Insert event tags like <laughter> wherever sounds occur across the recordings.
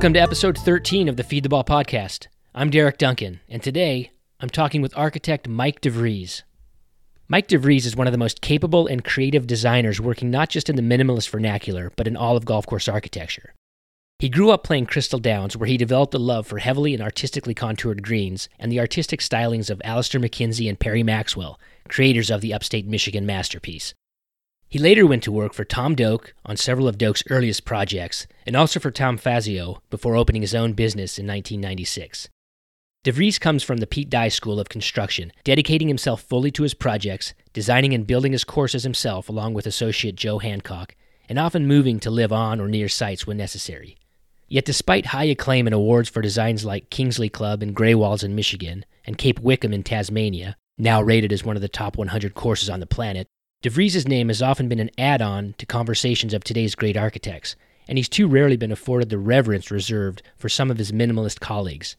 Welcome to episode 13 of the Feed the Ball podcast. I'm Derek Duncan, and today I'm talking with architect Mike DeVries. Mike DeVries is one of the most capable and creative designers working not just in the minimalist vernacular, but in all of golf course architecture. He grew up playing Crystal Downs, where he developed a love for heavily and artistically contoured greens and the artistic stylings of Alister MacKenzie and Perry Maxwell, creators of the upstate Michigan masterpiece. He later went to work for Tom Doak on several of Doak's earliest projects, and also for Tom Fazio before opening his own business in 1996. DeVries comes from the Pete Dye School of Construction, dedicating himself fully to his projects, designing and building his courses himself along with associate Joe Hancock, and often moving to live on or near sites when necessary. Yet, despite high acclaim and awards for designs like Kingsley Club and Greywalls in Michigan and Cape Wickham in Tasmania, now rated as one of the top 100 courses on the planet, DeVries' name has often been an add on to conversations of today's great architects, and he's too rarely been afforded the reverence reserved for some of his minimalist colleagues.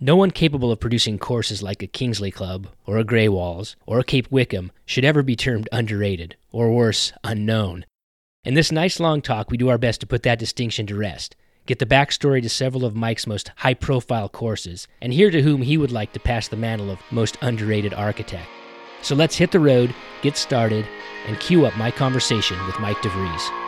No one capable of producing courses like a Kingsley Club, or a Greywalls, or a Cape Wickham should ever be termed underrated, or worse, unknown. In this nice long talk, we do our best to put that distinction to rest, get the backstory to several of Mike's most high profile courses, and hear to whom he would like to pass the mantle of most underrated architect. So let's hit the road, get started, and cue up my conversation with Mike DeVries.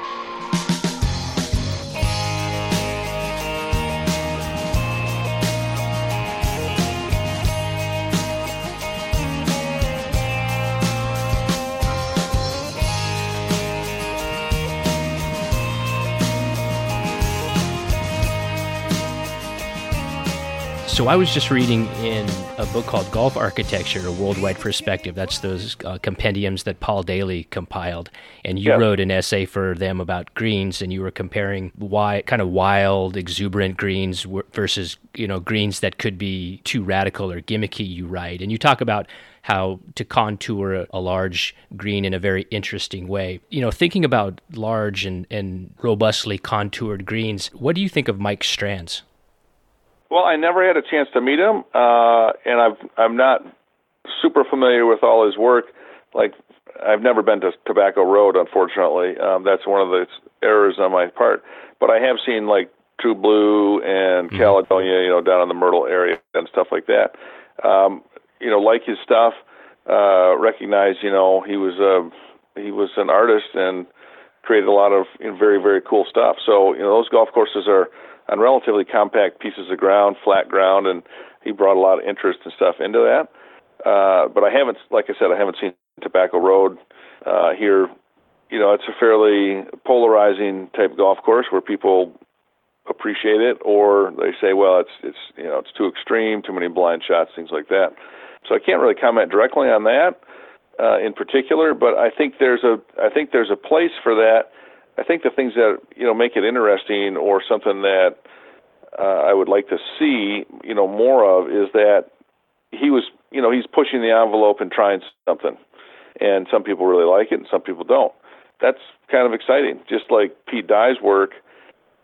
So I was just reading in a book called Golf Architecture: A Worldwide Perspective. That's those uh, compendiums that Paul Daly compiled, and you Yep. wrote an essay for them about greens, and you were comparing why kind of wild, exuberant greens versus you know greens that could be too radical or gimmicky. You write, and you talk about how to contour a, a large green in a very interesting way. You know, thinking about large and, and robustly contoured greens, what do you think of Mike Strantz? Well, I never had a chance to meet him, uh, and I've I'm not super familiar with all his work. Like I've never been to Tobacco Road, unfortunately. Um, that's one of the errors on my part. But I have seen like True Blue and Caledonia, you know, down in the Myrtle area and stuff like that. Um, you know, like his stuff. Uh, recognize, you know, he was a he was an artist and created a lot of you know, very very cool stuff. So you know, those golf courses are on relatively compact pieces of ground, flat ground, and he brought a lot of interest and stuff into that. Uh, but I haven't, like I said, I haven't seen Tobacco Road uh, here. You know, it's a fairly polarizing type golf course where people appreciate it, or they say, well, it's it's you know it's too extreme, too many blind shots, things like that. So I can't really comment directly on that uh, in particular, but I think there's a I think there's a place for that. I think the things that you know make it interesting, or something that uh, I would like to see, you know, more of, is that he was, you know, he's pushing the envelope and trying something, and some people really like it, and some people don't. That's kind of exciting. Just like Pete Dye's work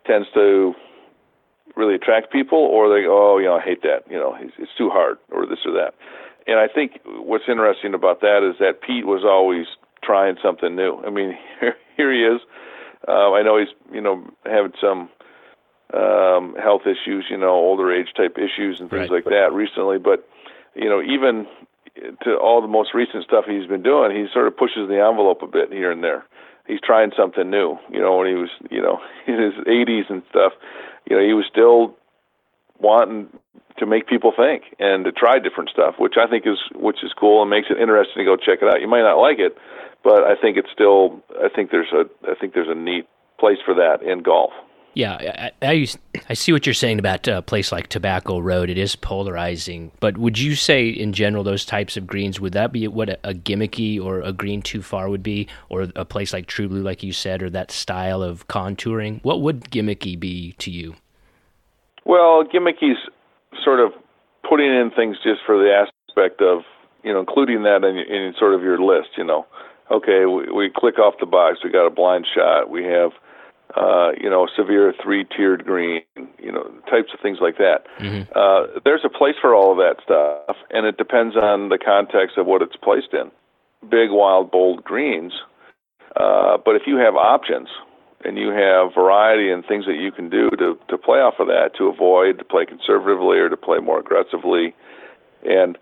tends to really attract people, or they go, oh, you know, I hate that, you know, it's, it's too hard, or this or that. And I think what's interesting about that is that Pete was always trying something new. I mean, <laughs> here, here he is. Uh, I know he's, you know, having some um, health issues, you know, older age type issues and things Right. like that recently. But you know, even to all the most recent stuff he's been doing, he sort of pushes the envelope a bit here and there. He's trying something new. You know, when he was, you know, <laughs> in his 80s and stuff, you know, he was still wanting to make people think and to try different stuff, which I think is which is cool and makes it interesting to go check it out. You might not like it, but I think it's still I think there's a I think there's a neat place for that in golf. Yeah, I, I, I see what you're saying about a place like Tobacco Road. It is polarizing, but would you say, in general, those types of greens would that be what a, a gimmicky or a green too far would be, or a place like True Blue, like you said, or that style of contouring? What would gimmicky be to you? Well, gimmicky's sort of putting in things just for the aspect of you know including that in, in sort of your list. You know, okay, we, we click off the box. We got a blind shot. We have uh, you know severe three tiered green. You know, types of things like that. Uh, there's a place for all of that stuff, and it depends on the context of what it's placed in. Big, wild, bold greens. Uh, but if you have options, and you have variety and things that you can do to to play off of that, to avoid, to play conservatively or to play more aggressively, and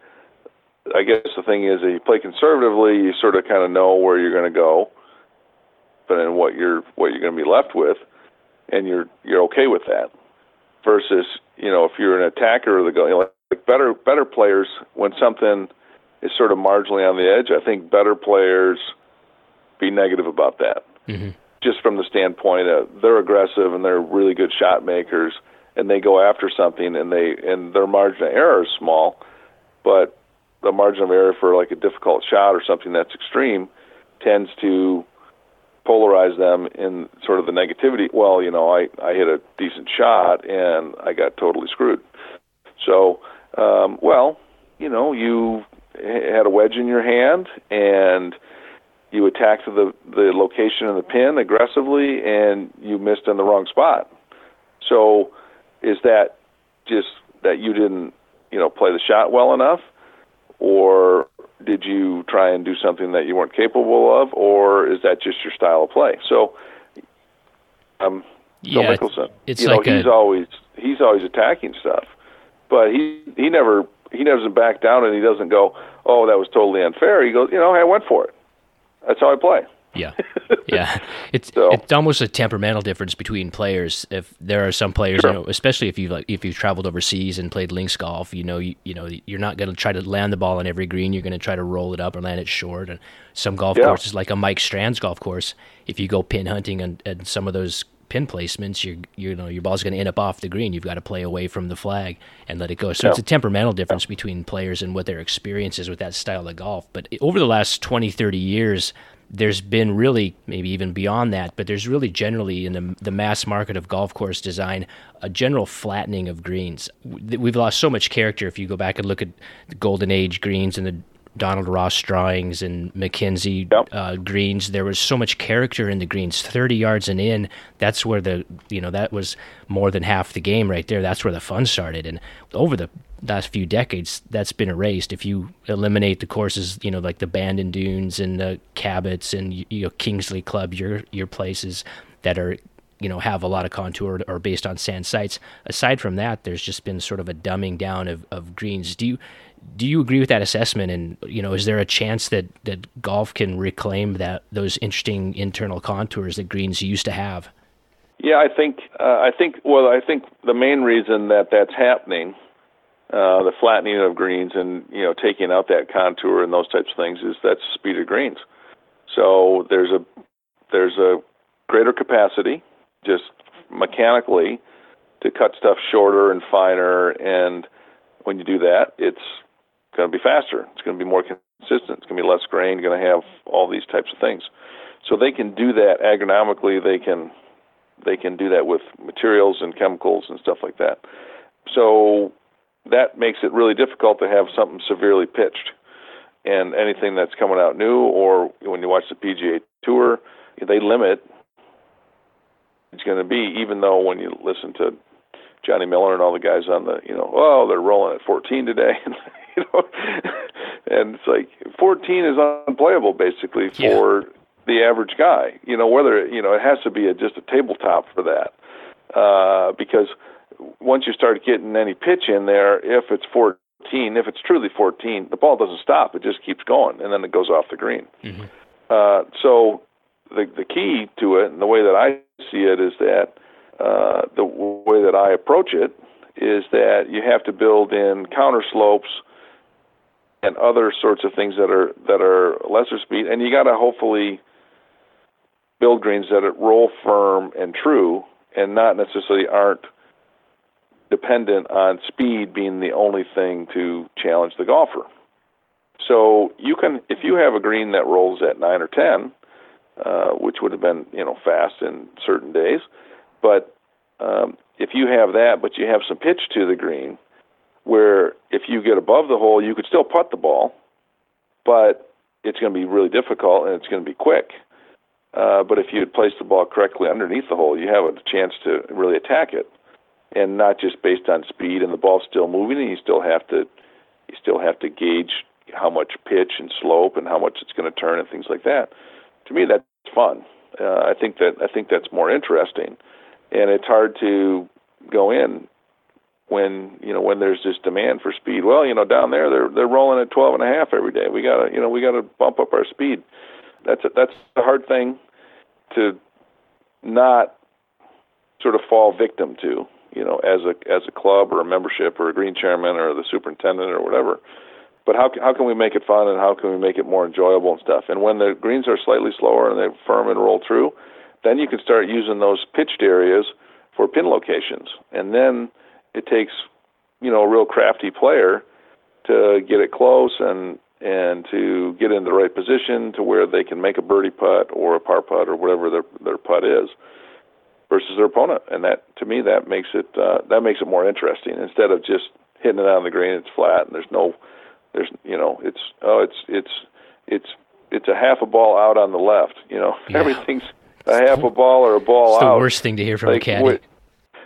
I guess the thing is, if you play conservatively, you sort of kind of know where you're going to go, but then what you're what you're going to be left with, and you're you're okay with that. Versus, you know, if you're an attacker of the goal, you know, like better better players when something is sort of marginally on the edge, I think better players be negative about that. Mm-hmm. Just from the standpoint of they're aggressive and they're really good shot makers, and they go after something, and they and their margin of error is small, but the margin of error for like a difficult shot or something that's extreme tends to polarize them in sort of the negativity. Well, you know, I I hit a decent shot and I got totally screwed. So, um, well, you know, you had a wedge in your hand and you attacked the the location of the pin aggressively and you missed in the wrong spot. So, is that just that you didn't, you know, play the shot well enough? or did you try and do something that you weren't capable of, or is that just your style of play? So, um, yeah, Mickelson, it's you like know, he's a, always he's always attacking stuff, but he he never he doesn't back down and he doesn't go, oh, that was totally unfair. He goes, you know, I went for it. That's how I play. Yeah, <laughs> yeah. It's So- it's almost a temperamental difference between players. If there are some players, Sure. you know, especially if you like if you've traveled overseas and played links golf, you know, you, you know, you're not going to try to land the ball on every green. You're going to try to roll it up or land it short. And some golf Yeah. courses, like a Mike Strantz's golf course, if you go pin hunting and, and some of those pin placements, you you know your ball's going to end up off the green. You've got to play away from the flag and let it go. So it's a temperamental difference between players and what their experience is with that style of golf. But over the last 20, 30 years, there's been really maybe even beyond that, but there's really generally in the, the mass market of golf course design a general flattening of greens. We've lost so much character if you go back and look at the golden age greens and the Donald Ross drawings and MacKenzie Yep. uh, greens. There was so much character in the greens. Thirty yards and in, that's where the you know that was more than half the game right there. That's where the fun started. And over the last few decades, that's been erased. If you eliminate the courses, you know, like the Bandon Dunes and the Cabots and you know Kingsley Club, your your places that are you know have a lot of contour or based on sand sites. Aside from that, there's just been sort of a dumbing down of, of greens. Do you do you agree with that assessment? And you know, is there a chance that that golf can reclaim that those interesting internal contours that greens used to have? Yeah, I think uh, I think well, I think the main reason that that's happening, uh, the flattening of greens and you know taking out that contour and those types of things, is that's speed of greens. So there's a there's a greater capacity, just mechanically, to cut stuff shorter and finer. And when you do that, it's going to be faster. It's going to be more consistent. It's going to be less grain. Going to have all these types of things. So they can do that agronomically. They can they can do that with materials and chemicals and stuff like that. So that makes it really difficult to have something severely pitched. And anything that's coming out new, or when you watch the PGA Tour, they limit. It's going to be even though when you listen to Johnny Miller and all the guys on the, you know, oh, they're rolling at 14 today, <laughs> <laughs> you know, and it's like 14 is unplayable basically Yeah. for the average guy. You know, whether you know it has to be a, just a tabletop for that, uh, because once you start getting any pitch in there, if it's 14, if it's truly 14, the ball doesn't stop; it just keeps going, and then it goes off the green. Uh, so the the key to it, and the way that I see it, is that uh, the w- way that I approach it is that you have to build in counter slopes and other sorts of things that are that are lesser speed, and you got to hopefully build greens that roll firm and true, and not necessarily aren't dependent on speed being the only thing to challenge the golfer. So you can, if you have a green that rolls at nine or ten, uh, which would have been you know fast in certain days, but um, if you have that, but you have some pitch to the green, where if you get above the hole, you could still putt the ball, but it's going to be really difficult and it's going to be quick. Uh, but if you had placed the ball correctly underneath the hole, you have a chance to really attack it, and not just based on speed and the ball's still moving, and you still have to you still have to gauge how much pitch and slope and how much it's going to turn and things like that. To me, that's fun. Uh, I think that I think that's more interesting, and it's hard to go in when you know when there's this demand for speed. Well, you know down there they're they're rolling at 12 and a half every day. We gotta you know we gotta bump up our speed. That's a, that's a hard thing to not sort of fall victim to. You know, as a as a club or a membership or a green chairman or the superintendent or whatever. But how how can we make it fun and how can we make it more enjoyable and stuff? And when the greens are slightly slower and they firm and roll through, then you can start using those pitched areas for pin locations, and then it takes you know a real crafty player to get it close and and to get in the right position to where they can make a birdie putt or a par putt or whatever their their putt is versus their opponent. And that to me that makes it uh, that makes it more interesting. Instead of just hitting it on the green it's flat and there's no there's you know it's oh it's it's it's it's a half a ball out on the left you know. <laughs> Yeah. everything's a half a ball or a ball it's out. the worst thing to hear from like, a caddy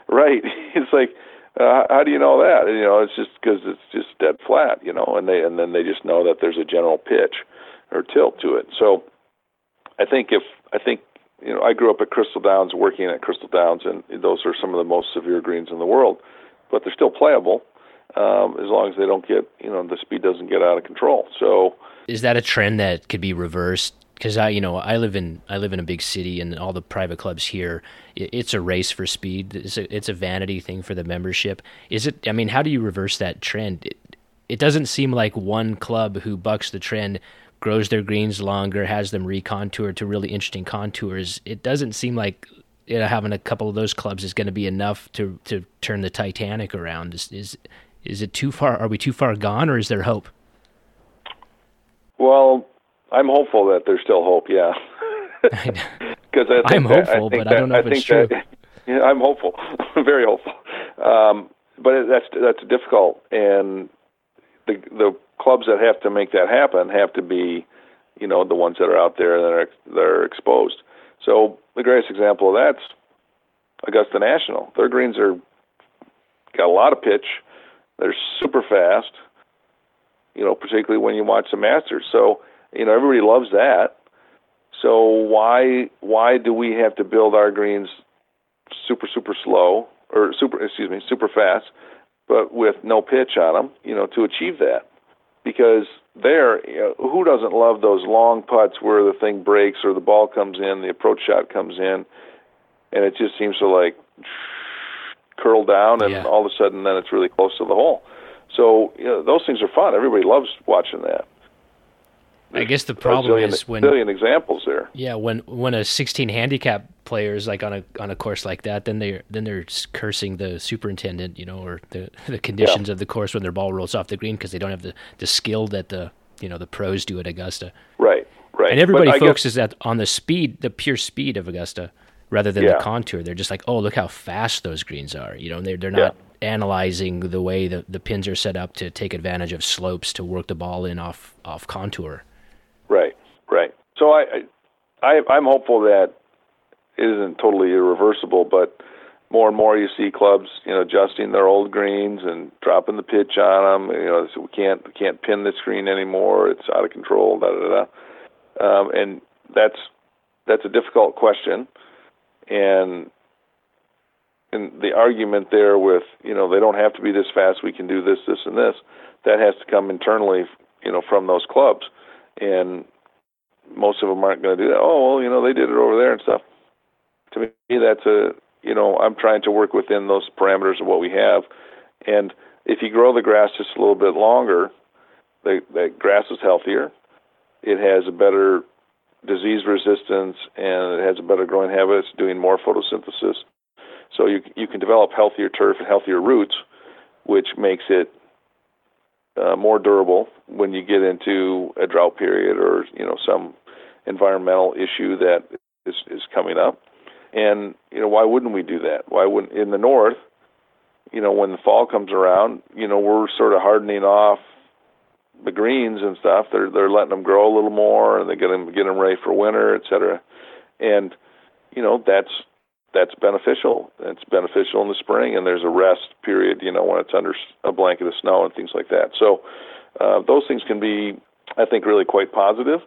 right. <laughs> It's like uh, how do you know that? And, you know, it's just because it's just dead flat, you know, and they and then they just know that there's a general pitch or tilt to it. So I think if I think you know I grew up at Crystal Downs, working at Crystal Downs, and those are some of the most severe greens in the world, but they're still playable um, as long as they don't get you know the speed doesn't get out of control. So is that a trend that could be reversed because I, you know, I live in I live in a big city, and all the private clubs here, it's a race for speed. It's a, it's a vanity thing for the membership. Is it? I mean, how do you reverse that trend? It, it doesn't seem like one club who bucks the trend grows their greens longer, has them recontoured to really interesting contours. It doesn't seem like you know, having a couple of those clubs is going to be enough to to turn the Titanic around. Is is is it too far? Are we too far gone, or is there hope? Well, I'm hopeful that there's still hope. Yeah, <laughs> because <laughs> I'm hopeful, but that, I don't know if it's true. That, <laughs> yeah, I'm hopeful, very hopeful. Um, but that's that's difficult, and the the clubs that have to make that happen have to be, you know, the ones that are out there that are that are exposed. So the greatest example of that's Augusta National. Their greens are got a lot of pitch. They're super fast. You know, particularly when you watch the Masters. So you know, everybody loves that. So why why do we have to build our greens super super slow or super excuse me super fast, but with no pitch on them? You know, to achieve that, because there, you know, who doesn't love those long putts where the thing breaks or the ball comes in, the approach shot comes in, and it just seems to like curl down, and yeah. all of a sudden, then it's really close to the hole. So you know, those things are fun. Everybody loves watching that. I mm. guess the problem zillion, is when billion examples there. Yeah, when when a 16 handicap player is like on a on a course like that, then they then they're cursing the superintendent, you know, or the the conditions yeah. of the course when their ball rolls off the green because they don't have the the skill that the you know the pros do at Augusta. Right, right. And everybody focuses guess, on the speed, the pure speed of Augusta, rather than yeah. the contour. They're just like, oh, look how fast those greens are. You know, they're they're not. Yeah. Analyzing the way the, the pins are set up to take advantage of slopes to work the ball in off off contour. Right, right. So I, I, I'm hopeful that it isn't totally irreversible, but more and more you see clubs, you know, adjusting their old greens and dropping the pitch on them. You know, so we can't we can't pin the screen anymore. It's out of control. Da da da. Um, and that's that's a difficult question, and and the argument there with you know they don't have to be this fast. We can do this, this, and this. That has to come internally, you know, from those clubs and most of them aren't going to do that. Oh, well, you know, they did it over there and stuff. To me, that's a you know, I'm trying to work within those parameters of what we have, and if you grow the grass just a little bit longer, the the grass is healthier. It has a better disease resistance and it has a better growing habit. It's doing more photosynthesis, so you you can develop healthier turf and healthier roots, which makes it uh, more durable when you get into a drought period or you know some environmental issue that is is coming up. And you know why wouldn't we do that? Why wouldn't in the north? You know when the fall comes around, you know we're sort of hardening off the greens and stuff. They're they're letting them grow a little more, and they get them get them ready for winter, et cetera. And you know that's that's beneficial. It's beneficial in the spring, and there's a rest period, you know, when it's under a blanket of snow and things like that. So uh, those things can be, I think, really quite positive,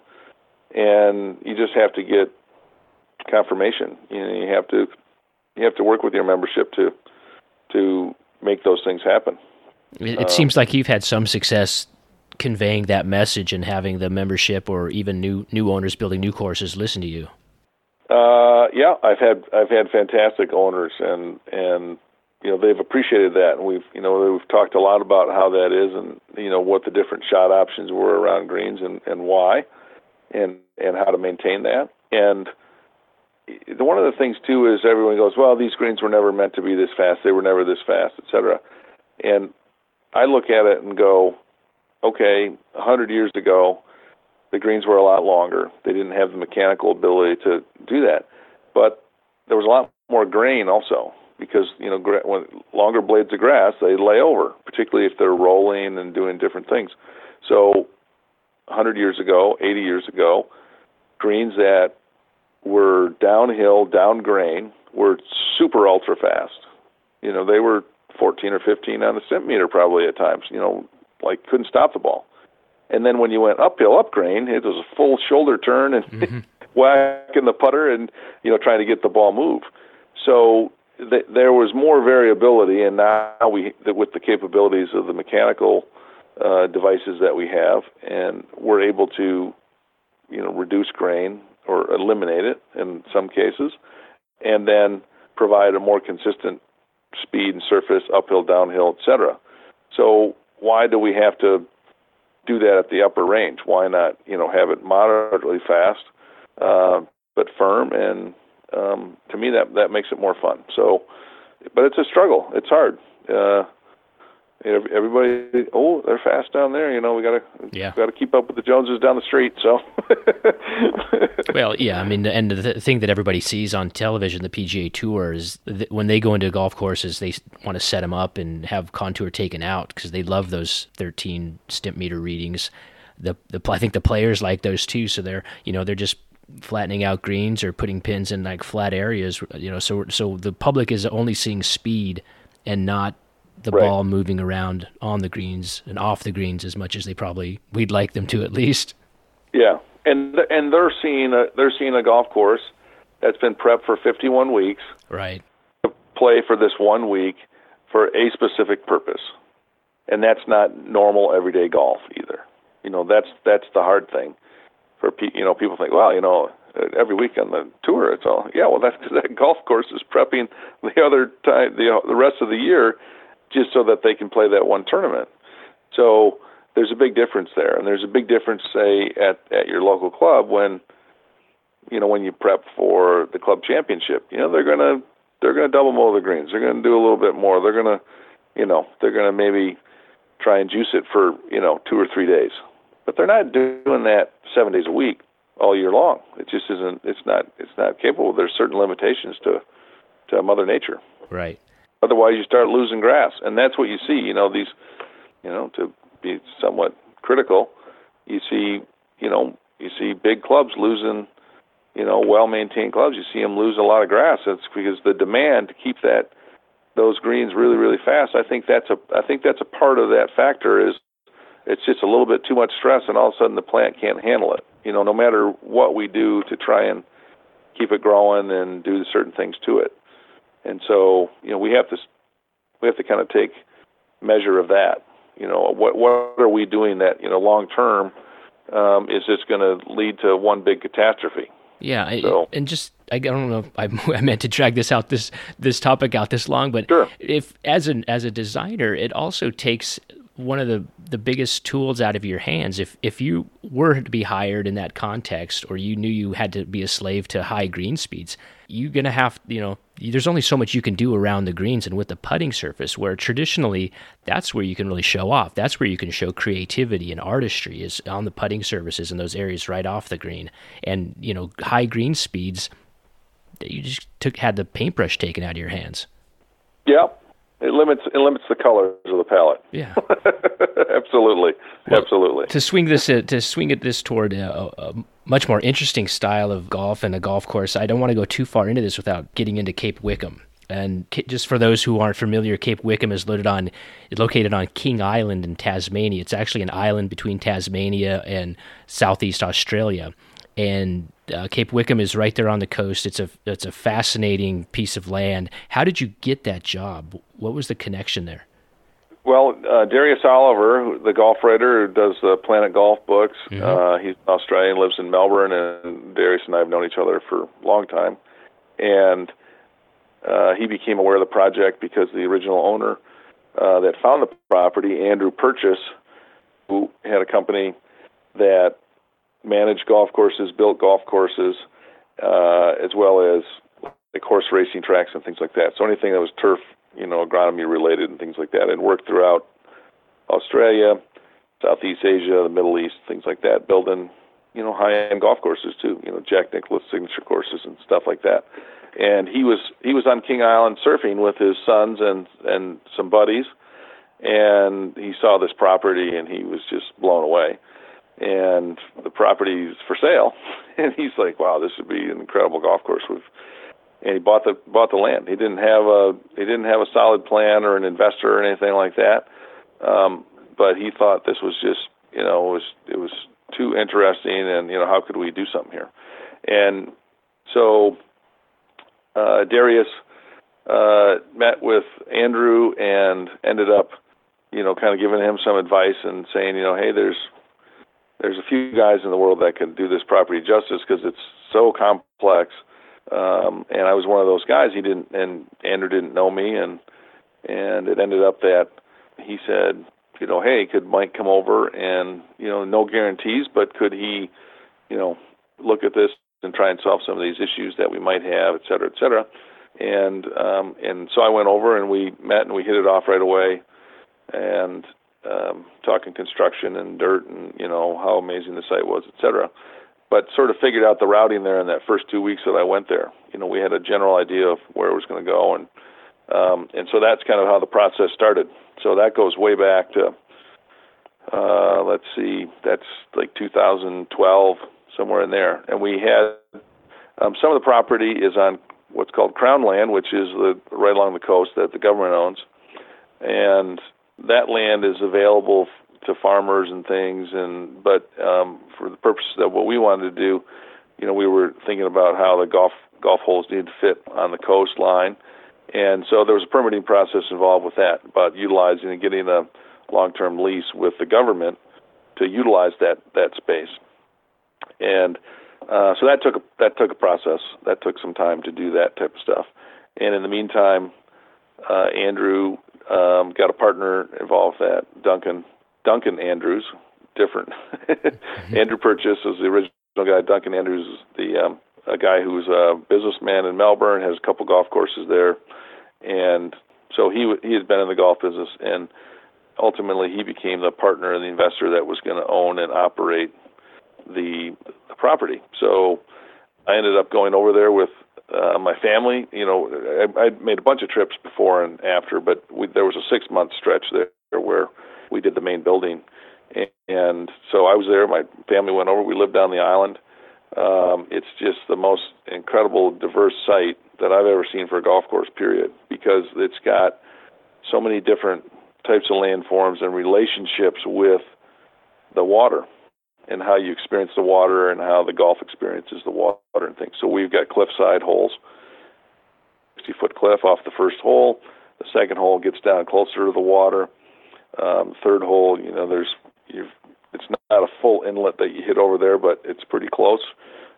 and you just have to get confirmation. You know, you have to you have to work with your membership to to make those things happen. It, it seems like you've had some success conveying that message and having the membership or even new new owners building new courses listen to you. Uh, yeah, I've had I've had fantastic owners, and and you know they've appreciated that, and we've you know we've talked a lot about how that is, and you know what the different shot options were around greens and and why, and and how to maintain that, and one of the things too is everyone goes, well, these greens were never meant to be this fast, they were never this fast, etc. And I look at it and go, okay, a hundred years ago, the greens were a lot longer. They didn't have the mechanical ability to do that, but there was a lot more grain also because you know when longer blades of grass they lay over, particularly if they're rolling and doing different things. So, 100 years ago, 80 years ago, greens that were downhill, down grain, were super ultra fast. You know, they were 14 or 15 on the Stimpmeter probably at times. You know, like couldn't stop the ball. And then when you went uphill, up grain, it was a full shoulder turn and mm-hmm. <laughs> whacking the putter and you know trying to get the ball move. So th- there was more variability, and now we with the capabilities of the mechanical uh, devices that we have, and we're able to you know reduce grain or eliminate it in some cases, and then provide a more consistent speed and surface, uphill, downhill, etc. So why do we have to do that at the upper range? Why not, you know, have it moderately fast, uh, but firm? And um, to me, that that makes it more fun. So, but it's a struggle. It's hard. Uh, everybody, oh, they're fast down there. You know, we gotta, yeah, got to keep up with the Joneses down the street. So, <laughs> well, yeah, I mean, the and the thing that everybody sees on television, the PGA Tour, is that when they go into golf courses, they want to set them up and have contour taken out because they love those 13 stimp meter readings. The, the I think the players like those too, so they're you know they're just flattening out greens or putting pins in like flat areas. You know, so so the public is only seeing speed and not the right. ball moving around on the greens and off the greens as much as they probably we'd like them to at least. Yeah, and and they're seeing a they're seeing a golf course that's been prepped for 51 weeks. Right. To play for this one week for a specific purpose, and that's not normal everyday golf either. You know, that's that's the hard thing for pe- you know people think, well, you know, every week on the tour it's all yeah. Well, that's <laughs> because that golf course is prepping the other time the the rest of the year just so that they can play that one tournament. So there's a big difference there, and there's a big difference, say, at at your local club when you know when you prep for the club championship. You know they're gonna they're gonna double mow the greens. They're gonna do a little bit more. They're gonna you know they're gonna maybe try and juice it for you know two or three days, but they're not doing that seven days a week all year long. It just isn't. It's not. It's not capable. There's certain limitations to to Mother Nature. Right. Otherwise, you start losing grass, and that's what you see. You know these, you know, to be somewhat critical, you see, you know, you see big clubs losing, you know, well-maintained clubs. You see them lose a lot of grass. It's because the demand to keep that those greens really, really fast. I think that's a I think that's a part of that factor is it's just a little bit too much stress, and all of a sudden the plant can't handle it. You know, no matter what we do to try and keep it growing and do certain things to it. And so, you know, we have to we have to kind of take measure of that. You know, what what are we doing that you know long term um, is this going to lead to one big catastrophe? Yeah, I, so, and just I don't know if I, <laughs> I, meant to drag this out this this topic out this long, but sure. if as an as a designer, it also takes one of the, the biggest tools out of your hands. If if you were to be hired in that context, or you knew you had to be a slave to high green speeds, you're gonna have you know there's only so much you can do around the greens and with the putting surface. Where traditionally that's where you can really show off. That's where you can show creativity and artistry is on the putting surfaces in those areas right off the green. And you know high green speeds, you just took had the paintbrush taken out of your hands. Yep. It limits it limits the colors of the palette. Yeah, <laughs> absolutely, well, absolutely. To swing this uh, to swing it this toward a, a, much more interesting style of golf and a golf course. I don't want to go too far into this without getting into Cape Wickham. And just for those who aren't familiar, Cape Wickham is located on located on King Island in Tasmania. It's actually an island between Tasmania and Southeast Australia. And uh, Cape Wickham is right there on the coast. It's a it's a fascinating piece of land. How did you get that job? What was the connection there? Well, uh, Darius Oliver, the golf writer who does the Planet Golf books, mm-hmm. uh, he's Australian, lives in Melbourne, and Darius and I have known each other for a long time. And uh, he became aware of the project because the original owner uh, that found the property, Andrew Purchase, who had a company that managed golf courses, built golf courses, uh, as well as like horse racing tracks and things like that. So anything that was turf, you know, agronomy related and things like that, and worked throughout Australia, Southeast Asia, the Middle East, things like that, building, you know, high-end golf courses too. You know, Jack Nicklaus signature courses and stuff like that. And he was he was on King Island surfing with his sons and and some buddies, and he saw this property and he was just blown away and the property's for sale. <laughs> And he's like, "Wow, this would be an incredible golf course." With and he bought the bought the land. He didn't have a he didn't have a solid plan or an investor or anything like that. Um, but he thought this was just you know it was it was too interesting, and you know how could we do something here? And so uh, Darius uh, met with Andrew and ended up you know kind of giving him some advice and saying you know hey there's there's a few guys in the world that can do this property justice because it's so complex. Um, and I was one of those guys. He didn't, and Andrew didn't know me, and and it ended up that he said, you know, hey, could Mike come over and you know, no guarantees, but could he, you know, look at this and try and solve some of these issues that we might have, et cetera, et cetera. And um, and so I went over and we met and we hit it off right away, and um, talking construction and dirt and you know how amazing the site was, etc. But sort of figured out the routing there in that first two weeks that I went there. You know, we had a general idea of where it was going to go, and um, and so that's kind of how the process started. So that goes way back to uh, let's see, that's like 2012, somewhere in there. And we had um, some of the property is on what's called Crown Land, which is the right along the coast that the government owns, and that land is available to farmers and things and but um for the purposes of what we wanted to do you know we were thinking about how the golf golf holes need to fit on the coastline. And so there was a permitting process involved with that about utilizing and getting a long-term lease with the government to utilize that that space. And uh, so that took a, that took a process. That took some time to do that type of stuff. And in the meantime uh, Andrew um, got a partner involved that Duncan Duncan Andrews, different. <laughs> Andrew Purchase is the original guy. Duncan Andrews is the um, a guy who's a businessman in Melbourne, has a couple golf courses there, and so he he had been in the golf business, and ultimately he became the partner and the investor that was going to own and operate the, the property. So I ended up going over there with uh, my family. You know, I, I'd made a bunch of trips before and after, but we, there was a six month stretch there where we did the main building, and, so I was there. My family went over. We lived down the island. Um, it's just the most incredible, diverse site that I've ever seen for a golf course. Period, because it's got so many different types of landforms and relationships with the water and how you experience the water and how the golf experiences the water and things. So we've got cliffside holes, 60 foot cliff off the first hole. The second hole gets down closer to the water. Um, third hole, you know, there's you've it's not a full inlet that you hit over there, but it's pretty close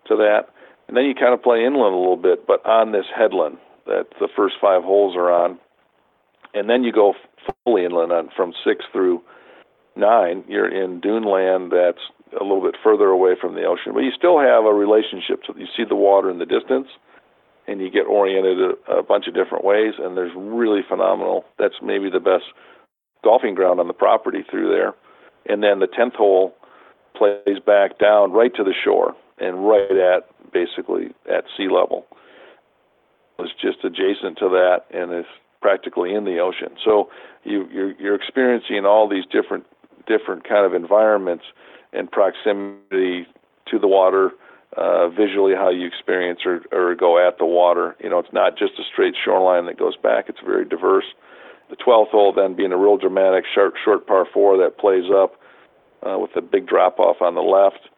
to that. And then you kind of play inland a little bit, but on this headland that the first five holes are on. And then you go fully inland on from six through nine. You're in dune land that's a little bit further away from the ocean, but you still have a relationship. So you see the water in the distance, and you get oriented a, a bunch of different ways. And there's really phenomenal. That's maybe the best golfing ground on the property through there. And then the tenth hole plays back down right to the shore and right at basically at sea level. It's just adjacent to that, and it's practically in the ocean. So you, you're, you're experiencing all these different different kind of environments and proximity to the water, uh, visually how you experience or, or go at the water. You know, it's not just a straight shoreline that goes back, it's very diverse. The 12th hole then being a real dramatic short, short par four that plays up uh, with a big drop off on the left.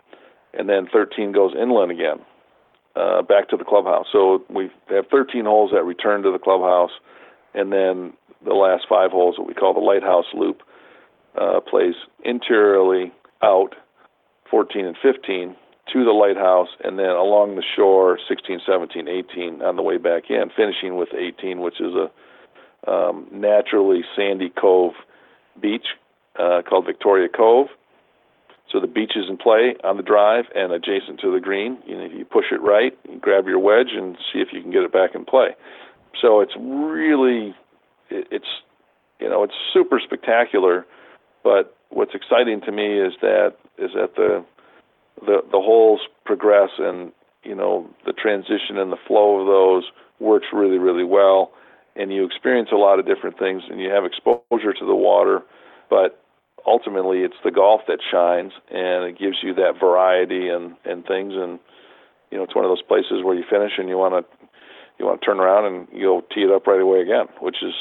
and then 13 goes inland again, uh, back to the clubhouse. So we have 13 holes that return to the clubhouse, and then the last five holes, what we call the lighthouse loop, uh, plays interiorly out 14 and 15 to the lighthouse, and then along the shore 16, 17, 18 on the way back in, finishing with 18, which is a um, naturally sandy cove beach uh, called Victoria Cove. So the beach is in play on the drive and adjacent to the green. You, know, you push it right, you grab your wedge, and see if you can get it back in play. So it's really, it's, you know, it's super spectacular. But what's exciting to me is that is that the the the holes progress and you know the transition and the flow of those works really really well. And you experience a lot of different things and you have exposure to the water but ultimately it's the golf that shines and it gives you that variety and and things. And you know it's one of those places where you finish and you want to you want to turn around and you'll tee it up right away again which is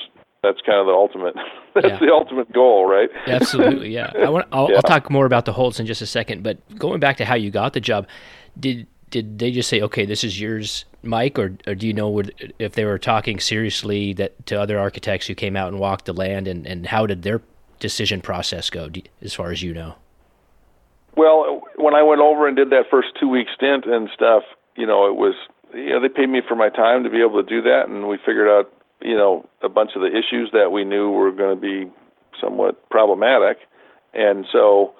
that's kind of the ultimate <laughs> that's yeah. the ultimate goal right <laughs> absolutely yeah i want I'll, yeah. I'll talk more about the holds in just a second but going back to how you got the job did did they just say okay this is yours mike or, or do you know if they were talking seriously that to other architects who came out and walked the land and, and how did their decision process go as far as you know well when i went over and did that first two week stint and stuff you know it was you know they paid me for my time to be able to do that and we figured out you know, a bunch of the issues that we knew were going to be somewhat problematic. And so,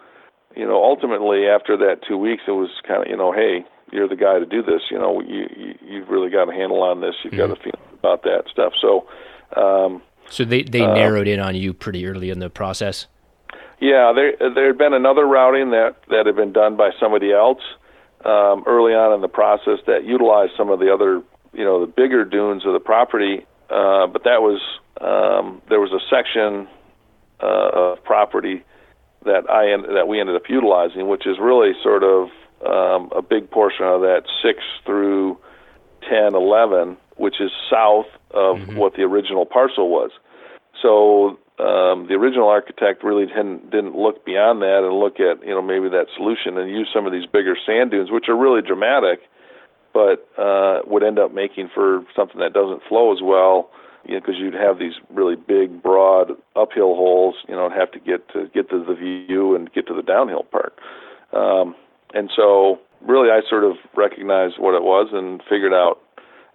you know, ultimately after that two weeks, it was kind of, you know, hey, you're the guy to do this. You know, you, you you've really got a handle on this. You've mm-hmm. got a feeling about that stuff. So, um, so they they uh, narrowed in on you pretty early in the process. Yeah, there there had been another routing that that had been done by somebody else um, early on in the process that utilized some of the other, you know, the bigger dunes of the property uh, but that was um, there was a section uh, of property that I en- that we ended up utilizing, which is really sort of um, a big portion of that six through 10, 11, which is south of mm-hmm. what the original parcel was. So um, the original architect really didn't didn't look beyond that and look at you know maybe that solution and use some of these bigger sand dunes, which are really dramatic but uh, would end up making for something that doesn't flow as well. You know, because you'd have these really big, broad uphill holes. You know, have to get to get to the view and get to the downhill part. Um, and so, really, I sort of recognized what it was and figured out,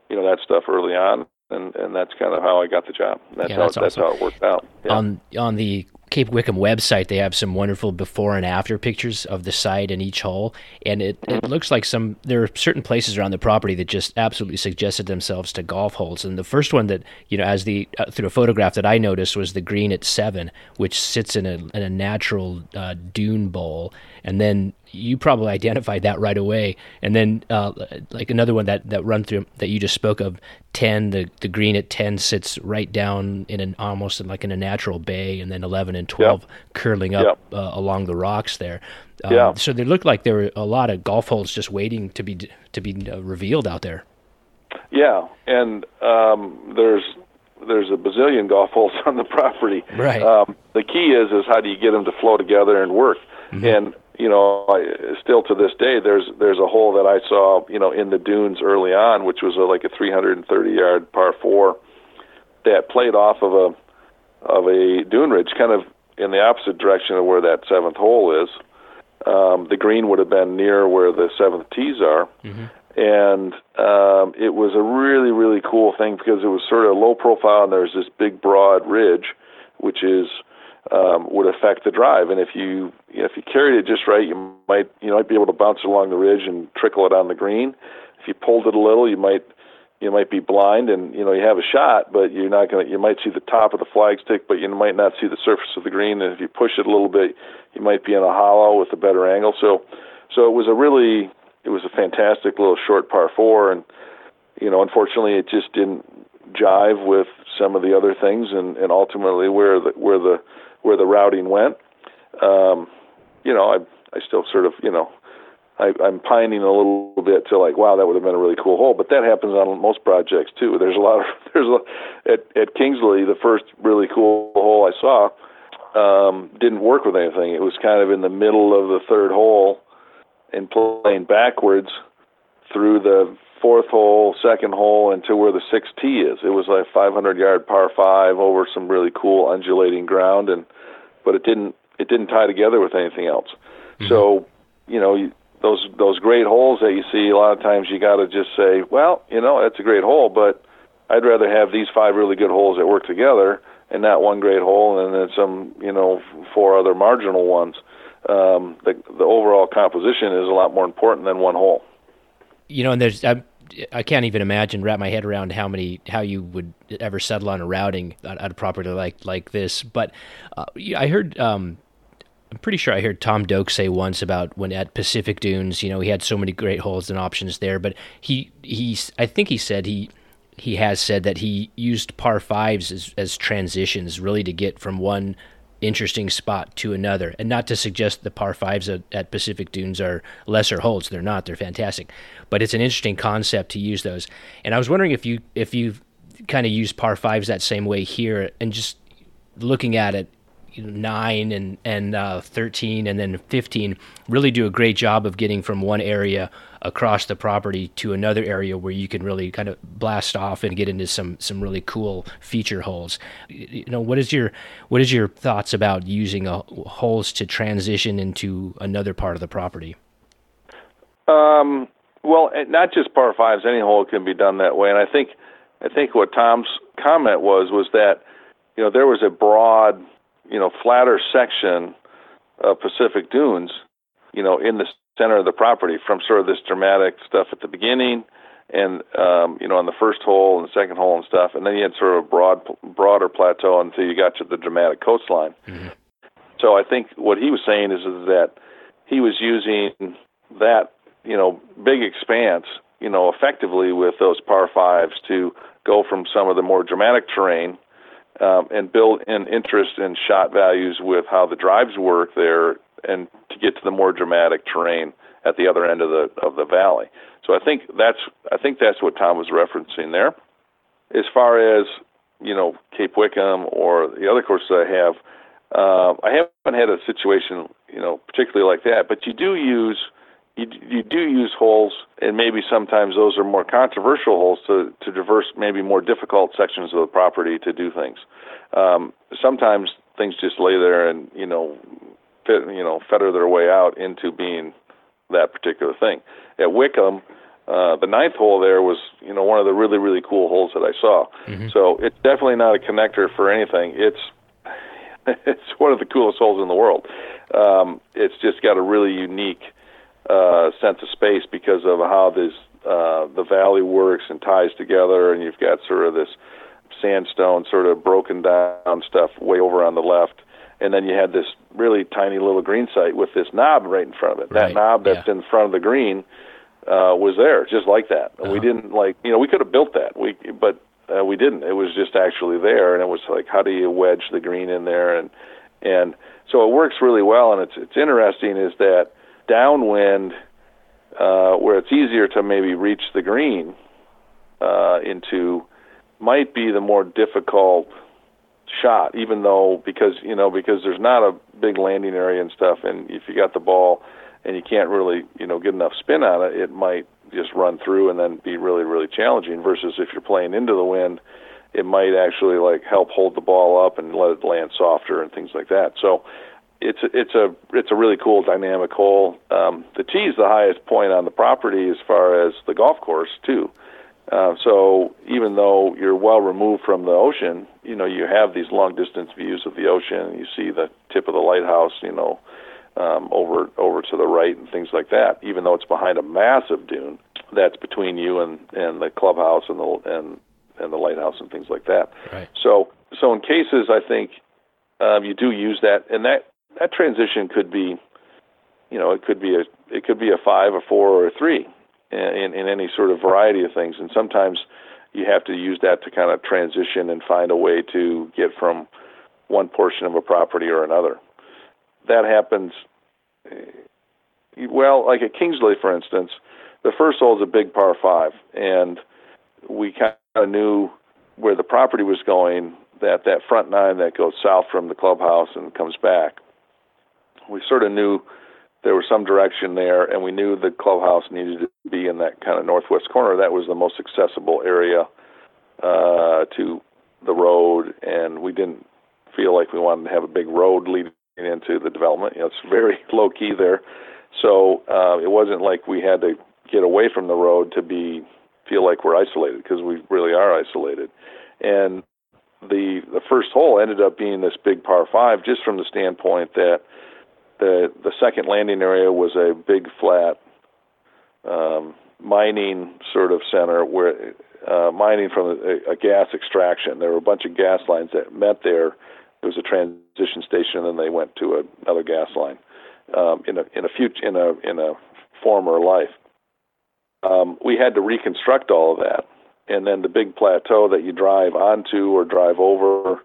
you know, that stuff early on, and and that's kind of how I got the job. That's yeah, that's how awesome. that's how it worked out. Yeah. On on the Cape Wickham website, they have some wonderful before and after pictures of the site and each hole, and it, it looks like some there are certain places around the property that just absolutely suggested themselves to golf holes. And the first one that you know, as the uh, through a photograph that I noticed was the green at seven, which sits in a in a natural uh, dune bowl, and then you probably identified that right away. And then uh, like another one that that run through that you just spoke of, ten the the green at ten sits right down in an almost like in a natural bay, and then eleven and twelve yep. curling up yep. uh, along the rocks there. Um, yeah. So they looked like there were a lot of golf holes just waiting to be to be uh, revealed out there. Yeah, and um, there's there's a bazillion golf holes <laughs> on the property. Right. Um, the key is is how do you get them to flow together and work? Mm-hmm. And you know, I, still to this day, there's there's a hole that I saw, you know, in the dunes early on, which was a, like a 330 yard par four that played off of a of a dune ridge, kind of in the opposite direction of where that seventh hole is. Um, the green would have been near where the seventh tees are, mm-hmm. and um, it was a really really cool thing because it was sort of low profile, and there's this big broad ridge, which is um, would affect the drive. And if you, you know, if you carried it just right, you might you might be able to bounce it along the ridge and trickle it on the green. If you pulled it a little, you might you might be blind and you know you have a shot, but you're not gonna. You might see the top of the flagstick, but you might not see the surface of the green. And if you push it a little bit, you might be in a hollow with a better angle. So, so it was a really, it was a fantastic little short par four, and you know, unfortunately, it just didn't jive with some of the other things, and and ultimately where the where the where the routing went. Um, you know, I I still sort of you know I, I'm pining a little bit to like, wow, that would have been a really cool hole. But that happens on most projects too. There's a lot of <laughs> there's a at at Kingsley, the first really cool hole I saw um, didn't work with anything. It was kind of in the middle of the third hole, and playing backwards through the fourth hole, second hole, into where the sixth tee is. It was like 500 yard par five over some really cool undulating ground, and but it didn't it didn't tie together with anything else. Mm-hmm. So, you know, those those great holes that you see, a lot of times you got to just say, well, you know, that's a great hole, but I'd rather have these five really good holes that work together and not one great hole and then some, you know, four other marginal ones. Um, the the overall composition is a lot more important than one hole. You know, and there's I, I can't even imagine wrap my head around how many how you would ever settle on a routing at, a property like like this. But uh, I heard um, I'm pretty sure I heard Tom Doak say once about when at Pacific Dunes, you know, he had so many great holes and options there, but he he's I think he said he he has said that he used par fives as, as transitions really to get from one interesting spot to another. And not to suggest the par fives at, at, Pacific Dunes are lesser holes. They're not. They're fantastic. But it's an interesting concept to use those. And I was wondering if you if you kind of use par fives that same way here and just looking at it you know, nine and and uh, thirteen and then fifteen really do a great job of getting from one area across the property to another area where you can really kind of blast off and get into some some really cool feature holes. You know, what is your what is your thoughts about using a, holes to transition into another part of the property? Um, well, not just par fives. Any hole can be done that way, and I think I think what Tom's comment was was that you know there was a broad you know flatter section of Pacific Dunes, you know, in the center of the property from sort of this dramatic stuff at the beginning and um, you know on the first hole and the second hole and stuff, and then you had sort of a broad, broader plateau until you got to the dramatic coastline. Mm-hmm. So I think what he was saying is, is that he was using that you know big expanse, you know, effectively with those par fives to go from some of the more dramatic terrain um, and build in interest in shot values with how the drives work there and to get to the more dramatic terrain at the other end of the of the valley. So I think that's I think that's what Tom was referencing there. As far as you know Cape Wickham or the other courses I have, uh, I haven't had a situation you know particularly like that. But you do use you, you do use holes, and maybe sometimes those are more controversial holes to to traverse maybe more difficult sections of the property to do things. Um, sometimes things just lay there and you know fit, you know, fetter their way out into being that particular thing. At Wickham, uh, the ninth hole there was, you know, one of the really, really cool holes that I saw. Mm-hmm. So it's definitely not a connector for anything. It's <laughs> it's one of the coolest holes in the world. Um, it's just got a really unique uh, sense of space because of how this uh, the valley works and ties together, and you've got sort of this sandstone, sort of broken down stuff way over on the left and then you had this really tiny little green site with this knob right in front of it. Right. That knob that's yeah. in front of the green uh, was there, just like that. Uh-huh. We didn't like, you know, we could have built that, we but uh, we didn't. It was just actually there, and it was like, how do you wedge the green in there? And and so it works really well. And it's it's interesting is that downwind, uh, where it's easier to maybe reach the green uh, into, might be the more difficult shot, even though because you know because there's not a big landing area and stuff, and if you got the ball and you can't really you know get enough spin on it, it might just run through and then be really really challenging. Versus if you're playing into the wind, it might actually like help hold the ball up and let it land softer and things like that. So it's a, it's a it's a really cool dynamic hole. Um, the tee is the highest point on the property as far as the golf course too. Uh, so even though you're well removed from the ocean, you know you have these long distance views of the ocean. You see the tip of the lighthouse, you know, um, over over to the right and things like that. Even though it's behind a massive dune that's between you and and the clubhouse and the and and the lighthouse and things like that. Right. So so in cases, I think um, you do use that, and that that transition could be, you know, it could be a it could be a five, a four, or a three in, in any sort of variety of things. And sometimes you have to use that to kind of transition and find a way to get from one portion of a property or another. That happens, eh, well, like at Kingsley, for instance, the first hole is a big par five, and we kind of knew where the property was going, that that front nine that goes south from the clubhouse and comes back. We sort of knew there was some direction there, and we knew the clubhouse needed to be in that kind of northwest corner. That was the most accessible area uh, to the road, and we didn't feel like we wanted to have a big road leading into the development. You know, it's very <laughs> low key there, so uh, it wasn't like we had to get away from the road to be feel like we're isolated because we really are isolated. And the the first hole ended up being this big par five, just from the standpoint that the the second landing area was a big flat um, mining sort of center where uh, mining from a, a gas extraction. There were a bunch of gas lines that met there. It was a transition station, and then they went to a, another gas line um, in a in a future in a in a former life. Um, we had to reconstruct all of that, and then the big plateau that you drive onto or drive over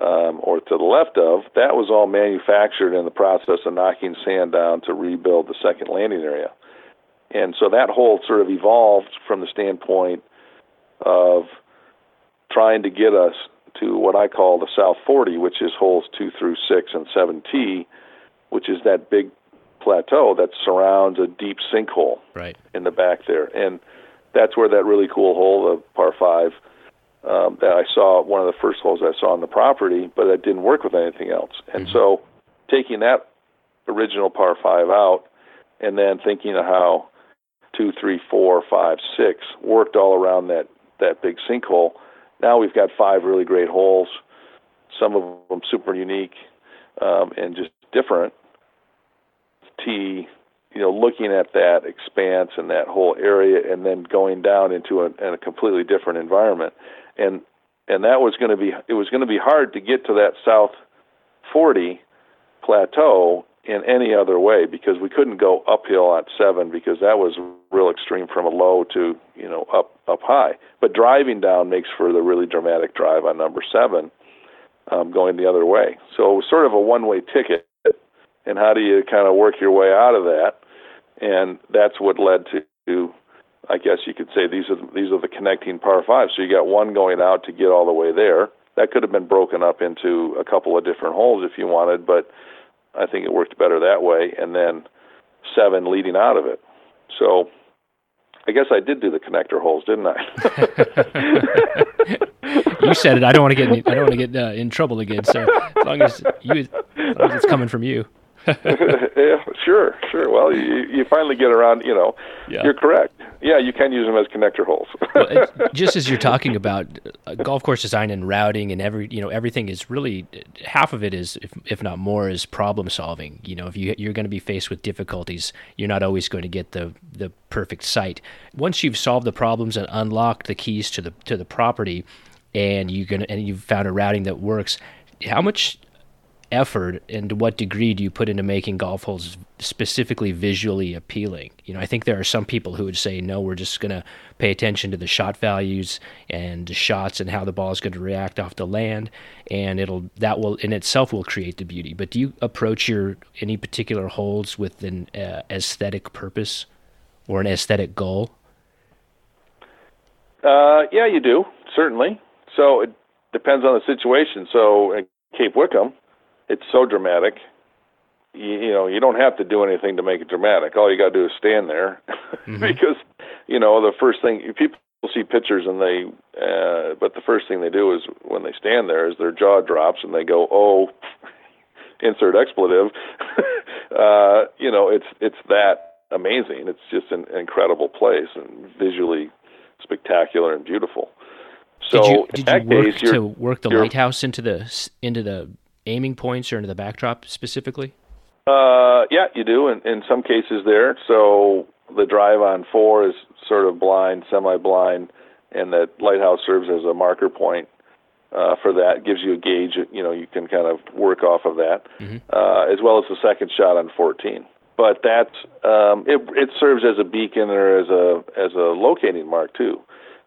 um, or to the left of, that was all manufactured in the process of knocking sand down to rebuild the second landing area. And so that hole sort of evolved from the standpoint of trying to get us to what I call the South 40, which is holes 2 through 6 and 7T, which is that big plateau that surrounds a deep sinkhole right. in the back there. And that's where that really cool hole, the par 5, um, that I saw, one of the first holes I saw on the property, but that didn't work with anything else. And mm-hmm. so taking that original par 5 out and then thinking of how two, three, four, five, six worked all around that that big sinkhole. Now we've got five really great holes, some of them super unique um, and just different. T, you know, looking at that expanse and that whole area, and then going down into a, in a completely different environment, and and that was going to be it was going to be hard to get to that south 40 plateau in any other way because we couldn't go uphill at seven because that was real extreme from a low to you know up up high. But driving down makes for the really dramatic drive on number seven, um, going the other way. So it was sort of a one way ticket. And how do you kind of work your way out of that? And that's what led to, I guess you could say these are these are the connecting par fives. So you got one going out to get all the way there. That could have been broken up into a couple of different holes if you wanted, but I think it worked better that way, and then seven leading out of it. So I guess I did do the connector holes, didn't I? <laughs> you said it. I don't want to get in, I don't want to get uh, in trouble again. So as long as you, as long as it's coming from you. <laughs> yeah, sure, sure. Well, you you finally get around. You know, yeah. you're correct. Yeah, you can use them as connector holes. <laughs> well, just as you're talking about uh, golf course design and routing and every you know everything is really half of it is if, if not more is problem solving. You know, if you you're going to be faced with difficulties, you're not always going to get the the perfect site. Once you've solved the problems and unlocked the keys to the to the property, and you gonna and you've found a routing that works, how much effort and to what degree do you put into making golf holes specifically visually appealing? You know, I think there are some people who would say, no, we're just going to pay attention to the shot values and the shots and how the ball is going to react off the land, and it'll that will in itself will create the beauty. But do you approach your any particular holes with an uh, aesthetic purpose or an aesthetic goal? Uh, yeah, you do certainly. So it depends on the situation. So at Cape Wickham, it's so dramatic. You, you know, you don't have to do anything to make it dramatic. All you got to do is stand there, <laughs> mm-hmm. because you know the first thing people see pictures and they, uh, but the first thing they do is when they stand there is their jaw drops and they go, oh, <laughs> insert expletive. <laughs> uh, you know, it's it's that amazing. It's just an incredible place and visually spectacular and beautiful. So did you, did you work case, to work the lighthouse into the into the aiming points or into the backdrop specifically? Uh, yeah, you do in, in some cases there. So the drive on four is sort of blind, semi-blind, and that lighthouse serves as a marker point uh, for that. Gives you a gauge. You know, you can kind of work off of that, mm-hmm. uh, as well as the second shot on 14. But that um, it it serves as a beacon or as a as a locating mark too.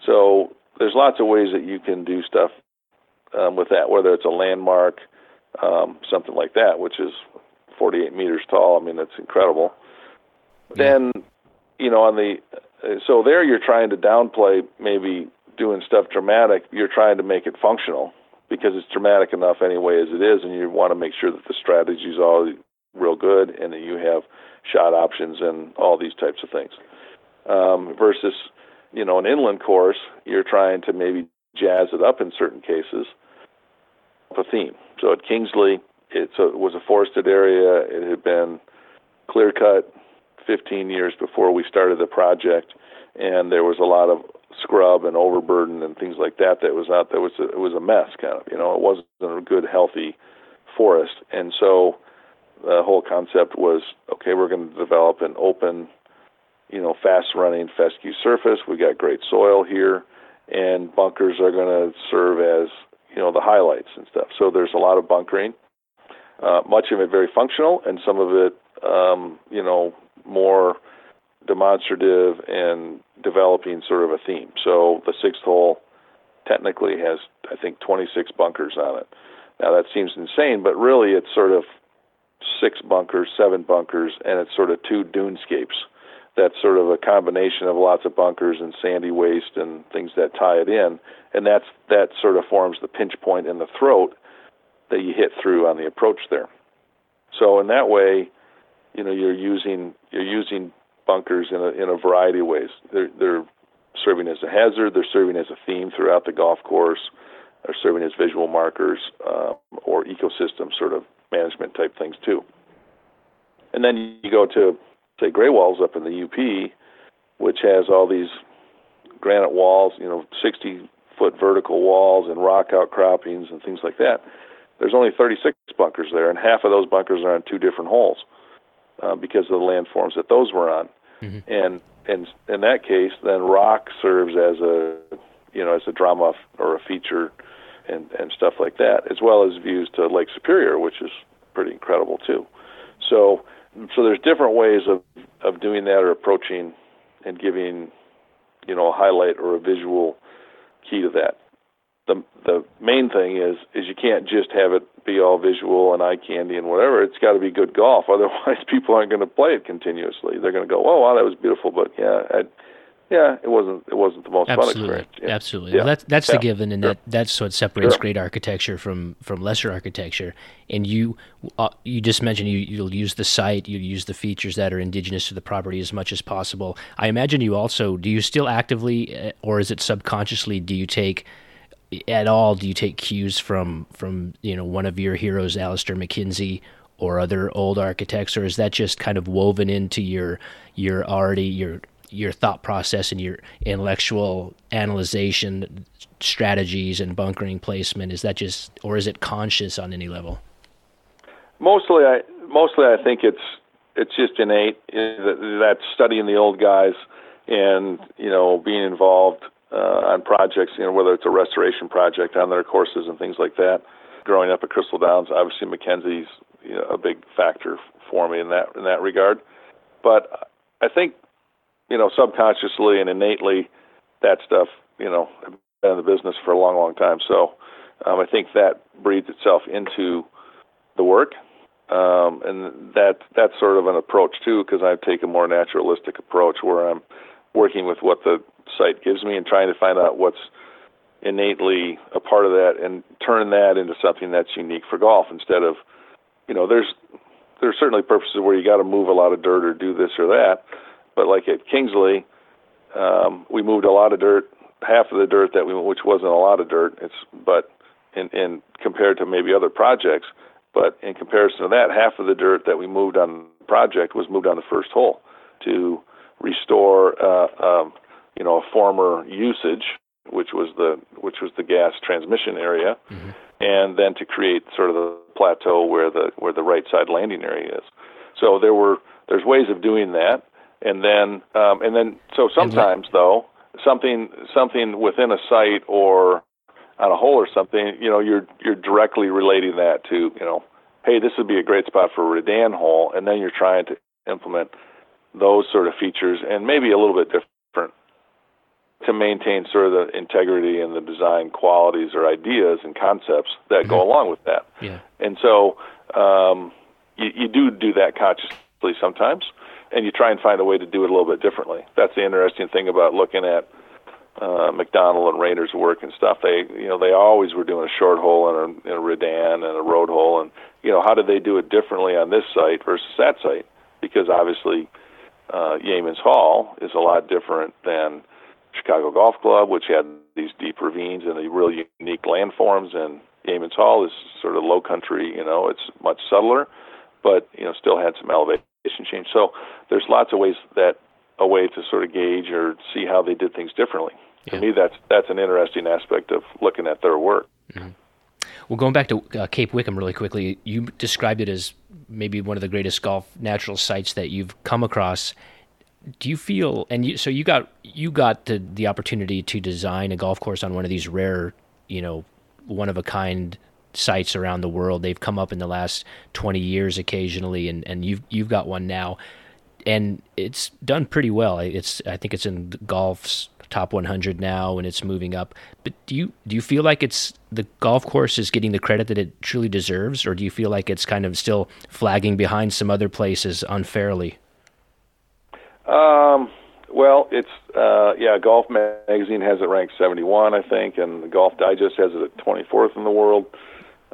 So there's lots of ways that you can do stuff um, with that, whether it's a landmark, um, something like that, which is 48 meters tall. I mean, that's incredible. Yeah. Then, you know, on the so there you're trying to downplay maybe doing stuff dramatic. You're trying to make it functional because it's dramatic enough anyway as it is, and you want to make sure that the strategy is all real good and that you have shot options and all these types of things. Um, versus, you know, an inland course, you're trying to maybe jazz it up in certain cases. A theme. So at Kingsley, it was a forested area. It had been clear cut 15 years before we started the project, and there was a lot of scrub and overburden and things like that that was out there was a, it was a mess kind of you know? It wasn't a good healthy forest. And so the whole concept was okay we're going to develop an open you know fast running fescue surface. We got great soil here and bunkers are going to serve as you know the highlights and stuff so there's a lot of bunkering uh, much of it very functional and some of it um, you know more demonstrative and developing sort of a theme. So the sixth hole technically has, I think, 26 bunkers on it. Now that seems insane, but really it's sort of six bunkers, seven bunkers, and it's sort of two dunescapes. That's sort of a combination of lots of bunkers and sandy waste and things that tie it in, and that's that sort of forms the pinch point in the throat that you hit through on the approach there. So in that way, you know, you're using you're using bunkers in a, in a variety of ways. They're, they're serving as a hazard, they're serving as a theme throughout the golf course, they're serving as visual markers um, or ecosystem sort of management type things too. And then you go to, say, Greywalls up in the UP, which has all these granite walls, you know, 60 foot vertical walls and rock outcroppings and things like that. There's only 36 bunkers there, and half of those bunkers are on two different holes uh, because of the landforms that those were on. Mm-hmm. And and in that case, then rock serves as a you know as a drama or a feature and and stuff like that, as well as views to Lake Superior, which is pretty incredible too. So so there's different ways of of doing that or approaching and giving you know a highlight or a visual key to that the the main thing is is you can't just have it be all visual and eye candy and whatever. It's got to be good golf. <laughs> Otherwise, people aren't going to play it continuously. They're going to go, "Oh, wow, that was beautiful," but yeah, I, yeah, it wasn't it wasn't the most Absolutely. fun experience. Yeah. Absolutely. Yeah. Well, that's that's yeah. the given, and that that's what separates great architecture from from lesser architecture. And you uh, you just mentioned you you'll use the site, you'll use the features that are indigenous to the property as much as possible. I imagine you also do you still actively, uh, or is it subconsciously, do you take at all do you take cues from from you know one of your heroes, Alister MacKenzie, or other old architects, or is that just kind of woven into your your already your your thought process and your intellectual analyzation strategies and bunkering placement? Is that just, or is it conscious on any level? Mostly, I mostly I think it's it's just innate. That studying the old guys and you know being involved uh, on projects, you know, whether it's a restoration project on their courses and things like that. Growing up at Crystal Downs, obviously MacKenzie's you know, a big factor for me in that in that regard. But I think, you know, subconsciously and innately, that stuff, you know, I've been in the business for a long, long time. So um, I think that breeds itself into the work. Um, and that that's sort of an approach too, because I take a more naturalistic approach where I'm working with what the site gives me and trying to find out what's innately a part of that and turn that into something that's unique for golf instead of you know there's there's certainly purposes where you got to move a lot of dirt or do this or that but like at Kingsley um, we moved a lot of dirt half of the dirt that we which wasn't a lot of dirt it's but in in compared to maybe other projects but in comparison to that half of the dirt that we moved on the project was moved on the first hole to restore uh, um, you know a former usage, which was the which was the gas transmission area, mm-hmm. and then to create sort of the plateau where the where the right side landing area is. So there were there's ways of doing that, and then um, and then so sometimes though something something within a site or on a hole or something, you know, you're you're directly relating that to you know, hey, this would be a great spot for a Redan hole, and then you're trying to implement those sort of features and maybe a little bit different to maintain sort of the integrity and the design qualities or ideas and concepts that mm-hmm. go along with that. Yeah. And so um, you, you do do that consciously sometimes, and you try and find a way to do it a little bit differently. That's the interesting thing about looking at uh, Macdonald and Raynor's work and stuff. They, you know, they always were doing a short hole and a, and a Redan and a road hole, and you know, how did they do it differently on this site versus that site? because obviously uh, Yeamans Hall is a lot different than Chicago Golf Club, which had these deep ravines and the really unique landforms, and Yeamans Hall is sort of low country. You know, it's much subtler, but you know, still had some elevation change. So there's lots of ways that a way to sort of gauge or see how they did things differently. Yeah. To me, that's that's an interesting aspect of looking at their work. Mm-hmm. Well, going back to uh, Cape Wickham really quickly, you described it as maybe one of the greatest golf natural sites that you've come across. Do you feel and you, so you got you got the the opportunity to design a golf course on one of these rare, you know, one of a kind sites around the world. They've come up in the last 20 years occasionally and and you've you've got one now and it's done pretty well. It's I think it's in golf's top 100 now and it's moving up. But do you do you feel like it's the golf course is getting the credit that it truly deserves, or do you feel like it's kind of still flagging behind some other places unfairly? Um. Well, it's uh, yeah. Golf Magazine has it ranked 71, I think, and the Golf Digest has it at 24th in the world.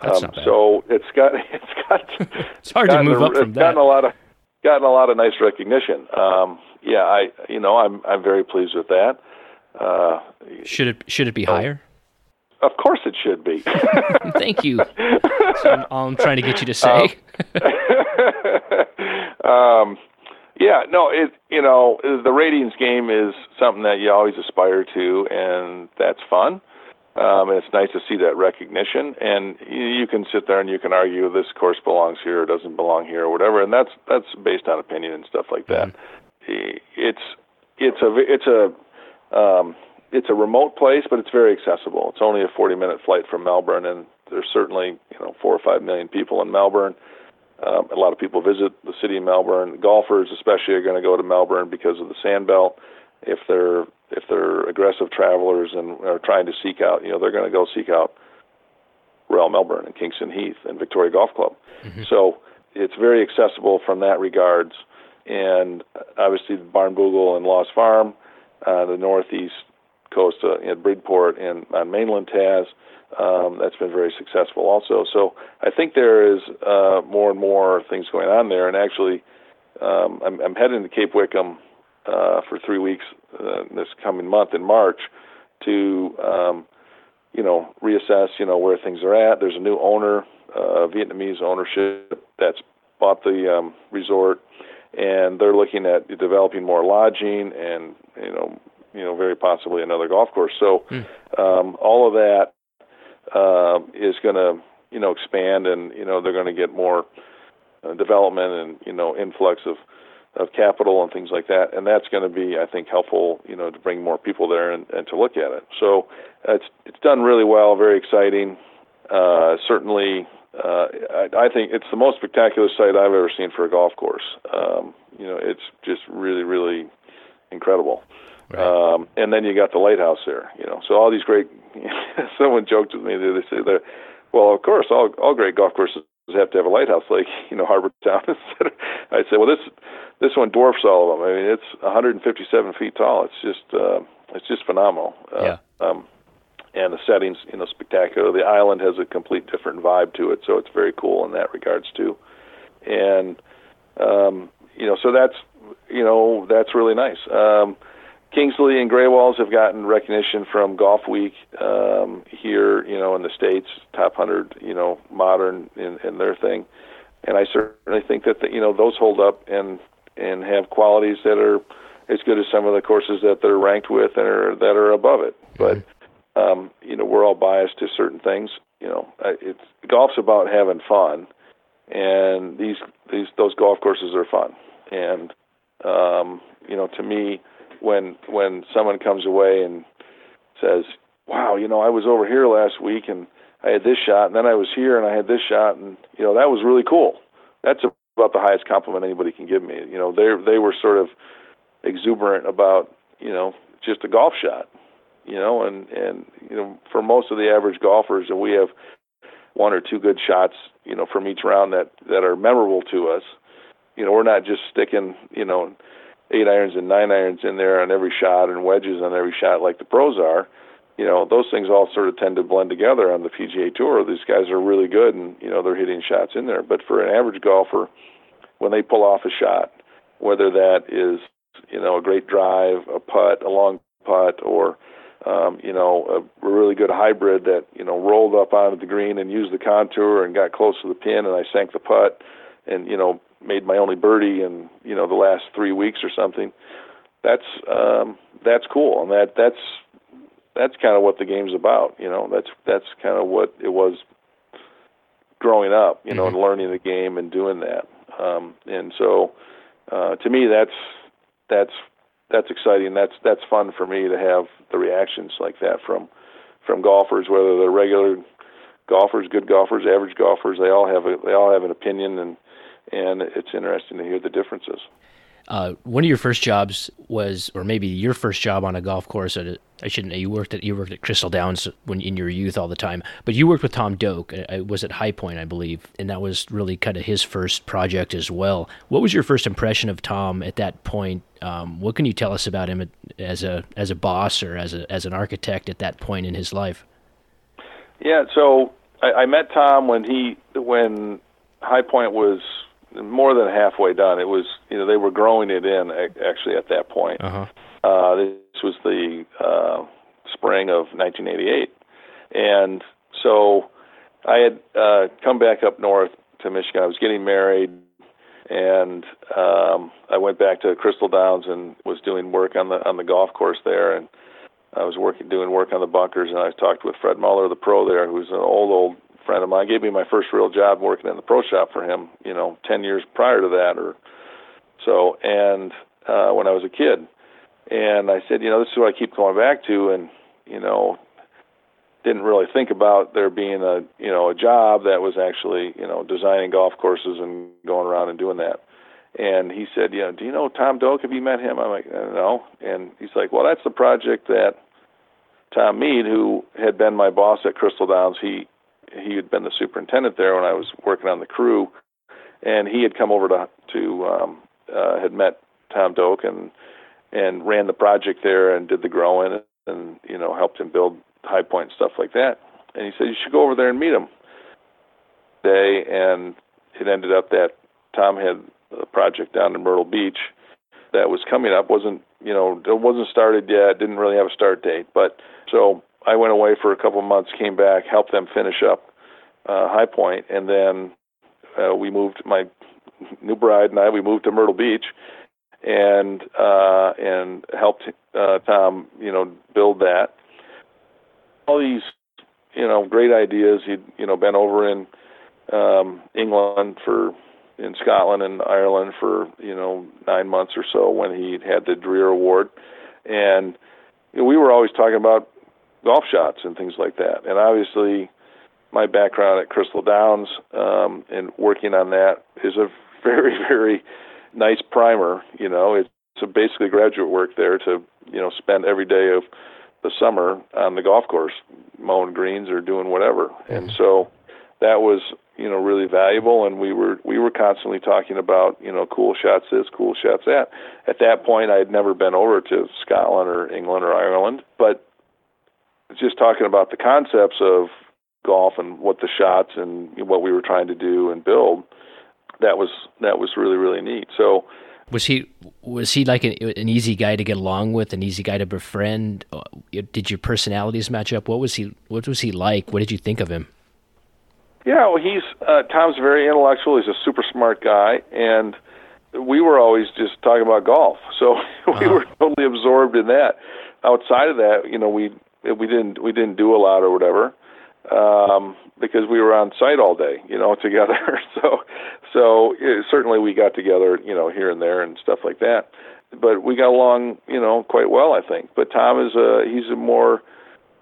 That's um. So it's got <laughs> it's got <laughs> it's hard to move a, up from that. Gotten a lot of gotten a lot of nice recognition. Um, yeah, I you know I'm I'm very pleased with that. Uh, should it should it be higher? Of course, it should be. <laughs> Thank you. That's all I'm trying to get you to say. Um, um, yeah, no, it you know the ratings game is something that you always aspire to, and that's fun. Um, and it's nice to see that recognition. And you, you can sit there and you can argue this course belongs here or doesn't belong here or whatever, and that's that's based on opinion and stuff like that. Mm-hmm. It's it's a it's a um, it's a remote place, but it's very accessible. It's only a 40 minute flight from Melbourne, and there's certainly you know four or five million people in Melbourne. Um, a lot of people visit the city of Melbourne. Golfers, especially, are going to go to Melbourne because of the sandbelt. If they're if they're aggressive travelers and are trying to seek out, you know, they're going to go seek out Royal Melbourne and Kingston Heath and Victoria Golf Club. Mm-hmm. So it's very accessible from that regards. And obviously, Barnbougle and Lost Farm, uh, the northeast coast uh, in Bridport and on mainland Taz. Um, that's been very successful also. So I think there is uh, more and more things going on there. And actually, um, I'm, I'm heading to Cape Wickham uh, for three weeks uh, this coming month in March to um, you know reassess you know where things are at. There's a new owner, uh, Vietnamese ownership that's bought the um, resort, and they're looking at developing more lodging and you know you know very possibly another golf course. So mm. um, all of that uh, is going to you know expand, and you know they're going to get more uh, development and you know influx of of capital and things like that, and that's going to be, I think, helpful, you know, to bring more people there and, and to look at it. So it's it's done really well, very exciting. Uh, certainly, uh, I, I think it's the most spectacular site I've ever seen for a golf course. Um, you know, it's just really, really incredible. Right. Um, and then you got the lighthouse there, you know. So all these great. <laughs> someone joked with me. They say that, well, of course, all all great golf courses have to have a lighthouse, like <laughs> you know Harbour Town. I said, well, this this one dwarfs all of them. I mean, it's 157 feet tall. It's just uh, it's just phenomenal. Uh, yeah. Um, and the settings, you know, spectacular. The island has a complete different vibe to it, so it's very cool in that regards too. And um, you know, so that's you know that's really nice. Um, Kingsley and Greywalls have gotten recognition from Golf Week um, here, you know, in the states, top 100, you know, modern in, in their thing, and I certainly think that the, you know those hold up and and have qualities that are as good as some of the courses that they're ranked with and are, that are above it. Mm-hmm. But um, you know, we're all biased to certain things. You know, it's golf's about having fun, and these these those golf courses are fun. And um, you know, to me, when when someone comes away and says, "Wow, you know, I was over here last week and I had this shot, and then I was here and I had this shot, and you know, that was really cool." That's about the highest compliment anybody can give me. You know, they they were sort of exuberant about you know just a golf shot. You know, and and you know for most of the average golfers, and we have one or two good shots, you know, from each round that that are memorable to us. You know, we're not just sticking, you know, eight irons and nine irons in there on every shot and wedges on every shot like the pros are you know those things all sort of tend to blend together on the PGA Tour. These guys are really good, and you know they're hitting shots in there. But for an average golfer, when they pull off a shot, whether that is you know a great drive, a putt, a long putt, or um, you know a really good hybrid that you know rolled up onto the green and used the contour and got close to the pin, and I sank the putt, and you know made my only birdie in you know the last three weeks or something. That's um, that's cool, and that that's that's kind of what the game's about. You know, that's that's kind of what it was growing up. You know, mm-hmm. and learning the game and doing that. Um, and so, uh, to me, that's that's that's exciting. That's that's fun for me to have the reactions like that from from golfers, whether they're regular golfers, good golfers, average golfers. They all have a, they all have an opinion, and and it's interesting to hear the differences. Uh, one of your first jobs was, or maybe your first job on a golf course. At a, I shouldn't. You worked at you worked at Crystal Downs when in your youth all the time, but you worked with Tom Doak. It was at High Point, I believe, and that was really kind of his first project as well. What was your first impression of Tom at that point? Um, what can you tell us about him as a as a boss or as a as an architect at that point in his life? Yeah, so I, I met Tom when he when High Point was more than halfway done. It was, you know, they were growing it in actually at that point. Uh-huh. Uh, this was the uh, spring of 1988, and so I had uh, come back up north to Michigan. I was getting married, and um, I went back to Crystal Downs and was doing work on the on the golf course there, and I was working doing work on the bunkers, and I talked with Fred Muller, the pro there, who's an old old friend of mine. Gave me my first real job working in the pro shop for him. You know, ten years prior to that, or so. And uh, when I was a kid, and I said, you know, this is what I keep going back to, and you know, didn't really think about there being a you know a job that was actually you know designing golf courses and going around and doing that. And he said, yeah, do you know Tom Doak? Have you met him? I'm like, no. And he's like, well, that's the project that Tom Mead, who had been my boss at Crystal Downs, he he had been the superintendent there when I was working on the crew, and he had come over to to um, uh, had met Tom Doak and and ran the project there and did the growing and you know helped him build High Point stuff like that. And he said you should go over there and meet him. Day and it ended up that Tom had a project down in Myrtle Beach that was coming up wasn't you know it wasn't started yet didn't really have a start date but so I went away for a couple of months, came back, helped them finish up uh, High Point, and then uh, we moved. My new bride and I we moved to Myrtle Beach, and uh, and helped uh, Tom, you know, build that. All these, you know, great ideas. He'd you know been over in um, England for in Scotland and Ireland for you know nine months or so when he had the Dreer Award, and you know, we were always talking about golf shots and things like that. And obviously, my background at Crystal Downs um, and working on that is a <laughs> very, very nice primer. You know, it's a basically graduate work there to you know spend every day of the summer on the golf course mowing greens or doing whatever. Mm-hmm. And so that was you know really valuable and we were we were constantly talking about you know cool shots this cool shots that at that point i had never been over to scotland or england or ireland but just talking about the concepts of golf and what the shots and what we were trying to do and build, that was that was really really neat. So was he was he like an, an easy guy to get along with, an easy guy to befriend? Uh, did your personalities match up? What was he What was he like? What did you think of him? Yeah, well, he's uh, Tom's very intellectual. He's a super smart guy, and we were always just talking about golf. So <laughs> we uh-huh. were totally absorbed in that. Outside of that, you know, we we didn't we didn't do a lot or whatever um, because we were on site all day, you know, <laughs> together. so so it, certainly we got together, you know, here and there and stuff like that. But we got along, you know, quite well, I think. But Tom is a he's a more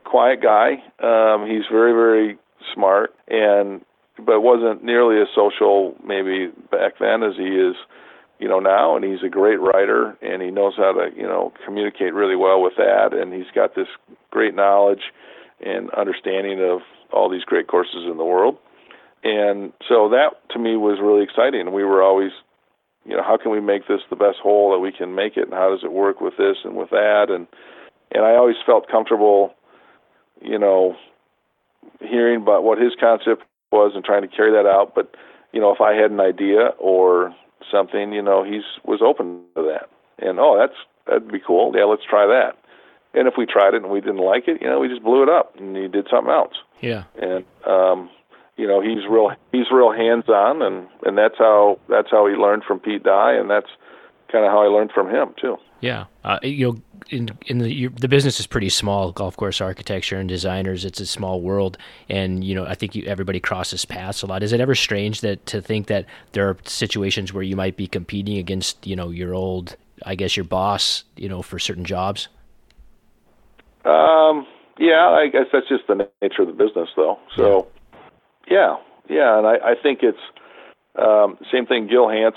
quiet guy. Um, he's very very smart and but wasn't nearly as social maybe back then as he is you know now and he's a great writer and he knows how to you know communicate really well with that and he's got this great knowledge and understanding of all these great courses in the world. And so that to me was really exciting. We were always you know how can we make this the best hole that we can make it and how does it work with this and with that? And and I always felt comfortable you know hearing about what his concept was and trying to carry that out. But you know if I had an idea or something, you know, he's was open to that. And oh, that's that'd be cool. Yeah, let's try that. And if we tried it and we didn't like it, you know, we just blew it up and he did something else. Yeah. And um, you know, he's real he's real hands on, and and that's how that's how he learned from Pete Dye, and that's kind of how I learned from him too. Yeah, uh, you know, in in the you, the business is pretty small. Golf course architecture and designers, it's a small world, and you know, I think you, everybody crosses paths a lot. Is it ever strange that to think that there are situations where you might be competing against you know your old, I guess your boss, you know, for certain jobs? Um, yeah, I guess that's just the nature of the business, though. So, yeah, yeah, yeah and I, I think it's um, same thing. Gil Hanse,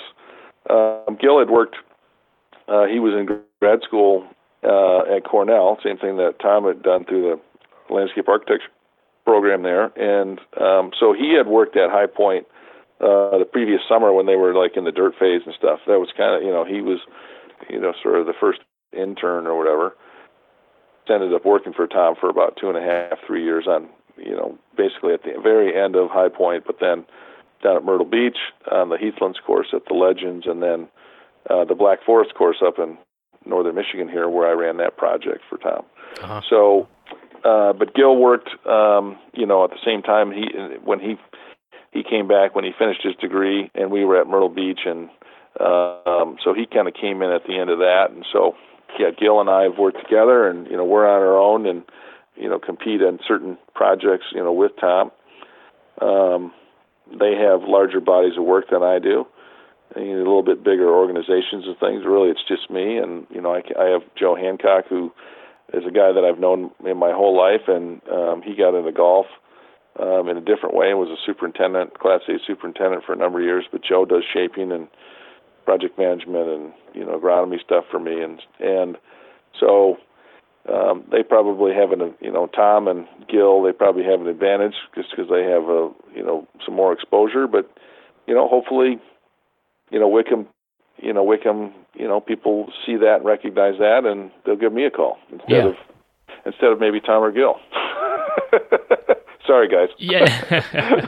um, Gil had worked. Uh, he was in grad school uh, at Cornell. Same thing that Tom had done through the landscape architecture program there, and um, so he had worked at High Point uh, the previous summer when they were like in the dirt phase and stuff. That was kind of you know he was you know sort of the first intern or whatever ended up working for Tom for about two and a half, three years on, you know, basically at the very end of High Point, but then down at Myrtle Beach on the Heathlands course at the Legends, and then uh, the Black Forest course up in northern Michigan here, where I ran that project for Tom. Uh-huh. So, uh, but Gil worked, um, you know, at the same time he when he he came back when he finished his degree, and we were at Myrtle Beach, and um, so he kind of came in at the end of that, and so yeah, Gil and I have worked together, and you know we're on our own, and you know compete in certain projects, you know, with Tom. Um, they have larger bodies of work than I do, you know, a little bit bigger organizations and things. Really, it's just me, and you know I, I have Joe Hancock, who is a guy that I've known in my whole life, and um, he got into golf um, in a different way. And was a superintendent, Class A superintendent for a number of years, but Joe does shaping and project management and you know agronomy stuff for me, and and so um, they probably have an you know Tom and Gil they probably have an advantage just because they have a you know some more exposure, but you know hopefully you know Wickham you know Wickham you know people see that and recognize that and they'll give me a call instead yeah. of instead of maybe Tom or Gil. <laughs> Sorry, guys. Yeah, <laughs>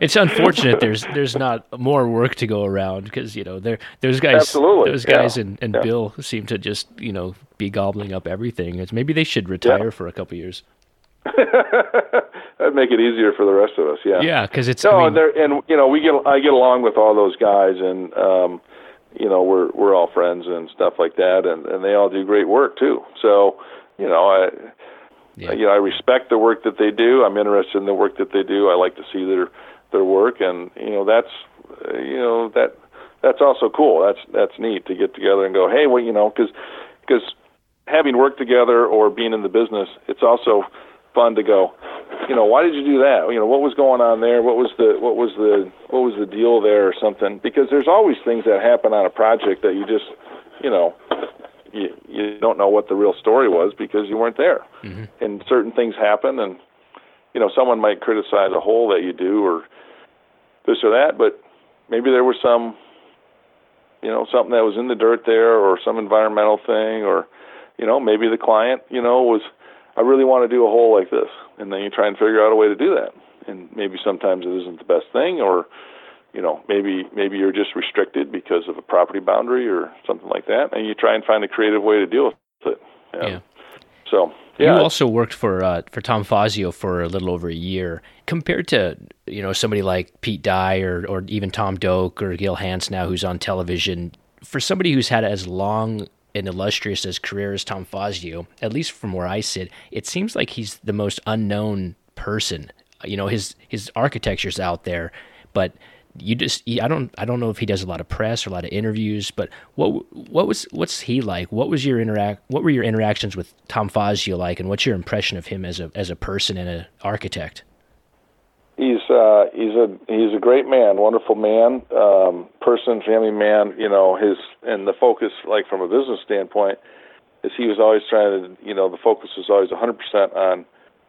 it's unfortunate. There's there's not more work to go around because you know there those guys Absolutely. those guys yeah. and, and yeah. Bill seem to just you know be gobbling up everything. It's maybe they should retire for a couple years. <laughs> That'd make it easier for the rest of us. Yeah. Yeah, because it's no, I mean, and, and you know we get I get along with all those guys, and um, you know we're we're all friends and stuff like that, and and they all do great work too. So you know I yeah. you know, I respect the work that they do. I'm interested in the work that they do. I like to see their their work, and you know, that's uh, you know that that's also cool. That's that's neat to get together and go, hey, well, you know, because because having worked together or being in the business, it's also fun to go. You know, why did you do that? You know, what was going on there? What was the what was the what was the deal there or something? Because there's always things that happen on a project that you just, you know, you you don't know what the real story was because you weren't there. Mm-hmm. And certain things happen, and you know someone might criticize a hole that you do or this or that, but maybe there was some you know something that was in the dirt there or some environmental thing or you know maybe the client you know was I really want to do a hole like this, and then you try and figure out a way to do that, and maybe sometimes it isn't the best thing or you know maybe maybe you're just restricted because of a property boundary or something like that. And you try and find a creative way to deal with it. And Yeah. so yeah. You also worked for uh, for Tom Fazio for a little over a year. Compared to you know somebody like Pete Dye or or even Tom Doak or Gil Hanse now, who's on television, for somebody who's had as long and illustrious as career as Tom Fazio, at least from where I sit, it seems like he's the most unknown person. You know, his his architecture's out there, but you just I don't I don't know if he does a lot of press or a lot of interviews, but what what was what's he like? What was your interact what were your interactions with Tom Fazio like and what's your impression of him as a as a person and an architect? He's uh he's a he's a great man wonderful man um person family man you know his and the focus like from a business standpoint is he was always trying to you know the focus was always 100% on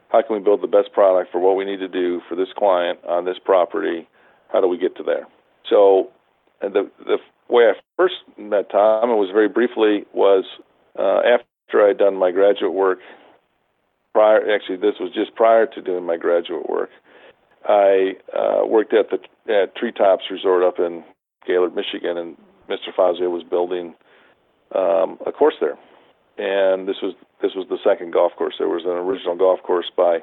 how can we build the best product for what we need to do for this client on this property? How do we get to there? So and the the way I first met Tom it was very briefly was uh after I'd done my graduate work prior actually this was just prior to doing my graduate work I uh, worked at the at Treetops Resort up in Gaylord, Michigan, and Mr. Fazio was building um, a course there, and this was this was the second golf course. There was an original golf course by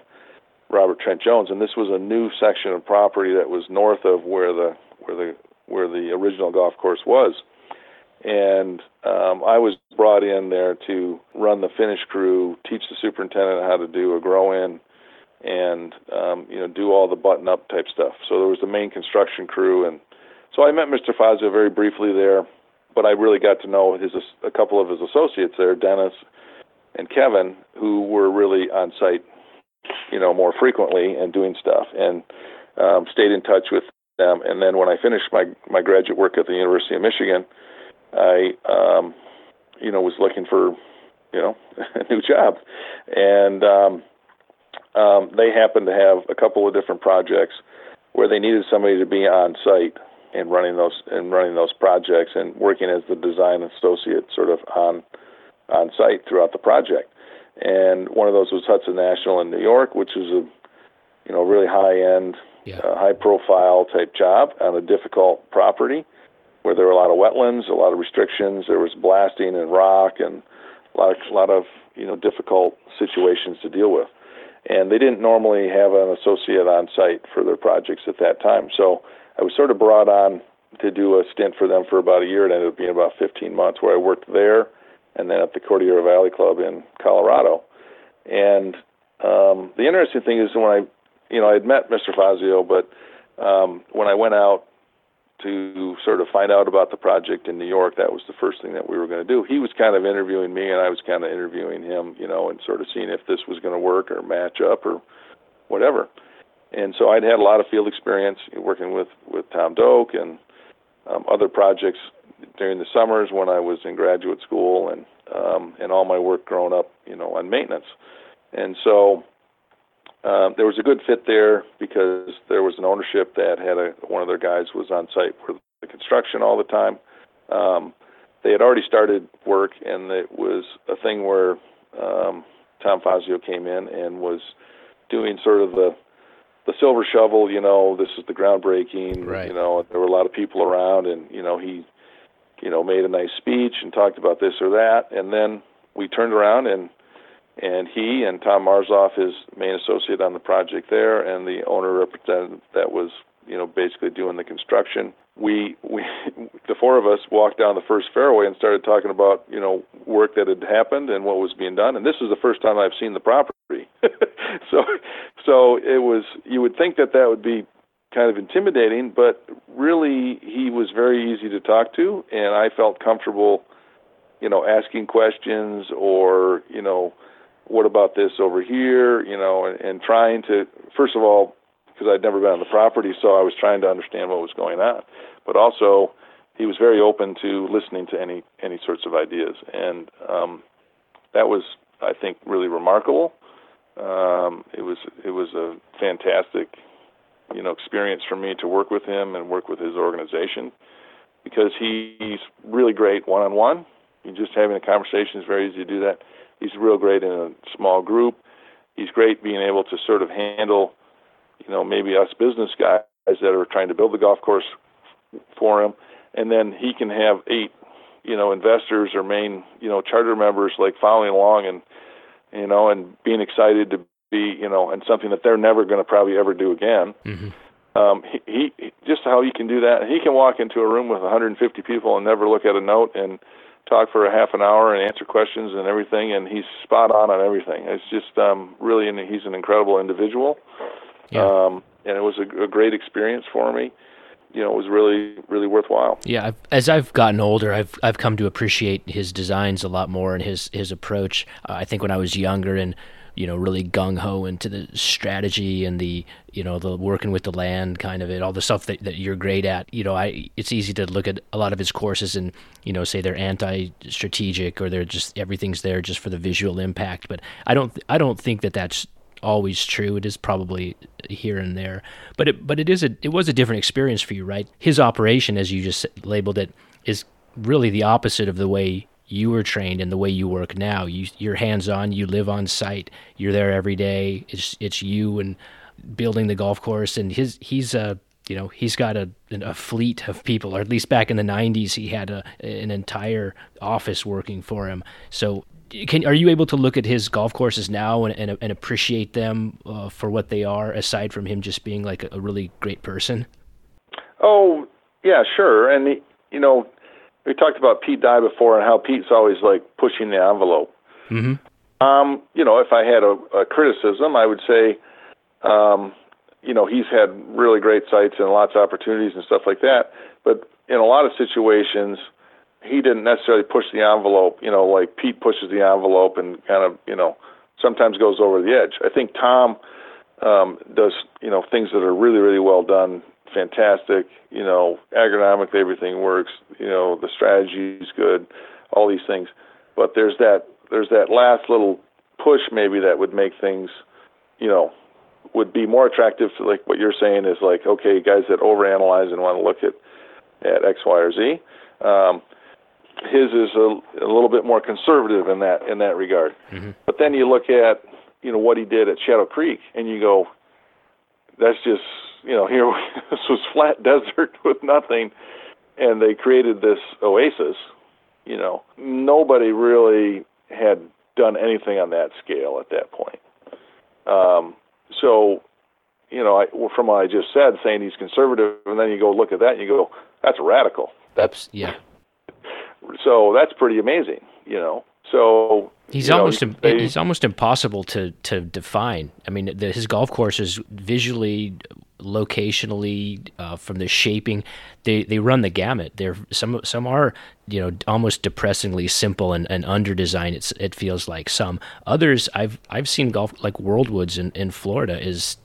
Robert Trent Jones, and this was a new section of property that was north of where the where the where the original golf course was. And um, I was brought in there to run the finish crew, teach the superintendent how to do a grow in, and um, you know do all the button up type stuff. So there was the main construction crew, and so I met Mr. Fazio very briefly there, but I really got to know his a couple of his associates there, Dennis and Kevin, who were really on site, you know, more frequently and doing stuff, and um, stayed in touch with them. And then when I finished my my graduate work at the University of Michigan, I um, you know was looking for you know <laughs> a new job, and um, um, they happened to have a couple of different projects where they needed somebody to be on site and running those and running those projects and working as the design associate sort of on on site throughout the project. And one of those was Hudson National in New York, which is a you know really high end, yeah. uh, high profile type job on a difficult property where there were a lot of wetlands, a lot of restrictions. There was blasting and rock and a lot of, a lot of you know difficult situations to deal with and they didn't normally have an associate on site for their projects at that time. So I was sort of brought on to do a stint for them for about a year. It ended up being about 15 months where I worked there and then at the Cordillera Valley Club in Colorado. And um, the interesting thing is when I, you know, I had met Mr. Fazio, but um, when I went out to sort of find out about the project in New York. That was the first thing that we were going to do. He was kind of interviewing me, and I was kind of interviewing him, you know, and sort of seeing if this was going to work or match up or whatever. And so I'd had a lot of field experience working with with Tom Doak and um, other projects during the summers when I was in graduate school, and um, and all my work growing up, you know, on maintenance. And so um, there was a good fit there because there was an ownership that had a one of their guys was on site for the construction all the time. Um, they had already started work, and it was a thing where um, Tom Fazio came in and was doing sort of the the silver shovel. You know, this is the groundbreaking. Right. You know, there were a lot of people around, and you know he, you know, made a nice speech and talked about this or that, and then we turned around and and he and Tom Marzolf, his main associate on the project there, and the owner representative that was, you know, basically doing the construction. We, we, <laughs> the four of us walked down the first fairway and started talking about, you know, work that had happened and what was being done. And this was the first time I've seen the property. <laughs> so, so it was. You would think that that would be kind of intimidating, but really he was very easy to talk to, and I felt comfortable, you know, asking questions or, you know what about this over here, you know, and, and trying to, first of all, because I'd never been on the property, so I was trying to understand what was going on. But also, he was very open to listening to any any sorts of ideas, and um, that was, I think, really remarkable. Um, it was it was a fantastic, you know, experience for me to work with him and work with his organization because he, he's really great one on one. Just having a conversation is very easy to do that He's real great in a small group. He's great being able to sort of handle, you know, maybe us business guys that are trying to build the golf course for him, and then he can have eight, you know, investors or main, you know, charter members like following along and, you know, and being excited to be, you know, and something that they're never going to probably ever do again. Mm-hmm. Um, he, he just how he can do that. He can walk into a room with 150 people and never look at a note and talk for a half an hour and answer questions and everything, and he's spot on on everything. It's just um, really, he's an incredible individual, yeah. um, and it was a, a great experience for me. You know, it was really, really worthwhile. Yeah, I've, as I've gotten older, I've I've come to appreciate his designs a lot more and his his approach. Uh, I think when I was younger and you know really gung ho into the strategy and the you know the working with the land kind of it all the stuff that, that you're great at. You know I it's easy to look at a lot of his courses and you know say they're anti strategic or they're just everything's there just for the visual impact but I don't I don't think that that's always true. It is probably here and there but it but it is a it was a different experience for you right? His operation as you just labeled it is really the opposite of the way you were trained and the way you work now. You you're hands on. You live on site. You're there every day. It's it's you and building the golf course. And his he's a you know he's got a a fleet of people, or at least back in the '90s, he had a an entire office working for him. So, can are you able to look at his golf courses now and and, and appreciate them uh, for what they are, aside from him just being like a, a really great person? Oh yeah, sure. And he, you know, we talked about Pete Dye before and how Pete's always like pushing the envelope. Mm-hmm. Um, you know, if I had a, a criticism, I would say, um, you know, he's had really great sites and lots of opportunities and stuff like that. But in a lot of situations, he didn't necessarily push the envelope. You know, like Pete pushes the envelope and kind of, you know, sometimes goes over the edge. I think Tom um, does, you know, things that are really, really well done fantastic. You know, agronomically everything works. You know, the strategy is good. All these things, but there's that there's that last little push maybe that would make things, you know, would be more attractive to like what you're saying is like okay guys that overanalyze and want to look at at X, Y, or Z. Um, his is a, a little bit more conservative in that in that regard. Mm-hmm. But then you look at you know what he did at Shadow Creek, and you go, that's just you know, here <laughs> this was flat <laughs> desert with nothing, and they created this oasis. You know, nobody really had done anything on that scale at that point. Um, so, you know, I, from what I just said, saying he's conservative, and then you go look at that and you go, that's radical. That's yeah. So that's pretty amazing, you know. So he's know, almost they, he's almost impossible to to define. I mean, the, his golf courses visually locationally, uh, from the shaping, they, they run the gamut. They're some some are you know almost depressingly simple and, and under designed. It's it feels like some others I've I've seen golf like Worldwoods in, in Florida is,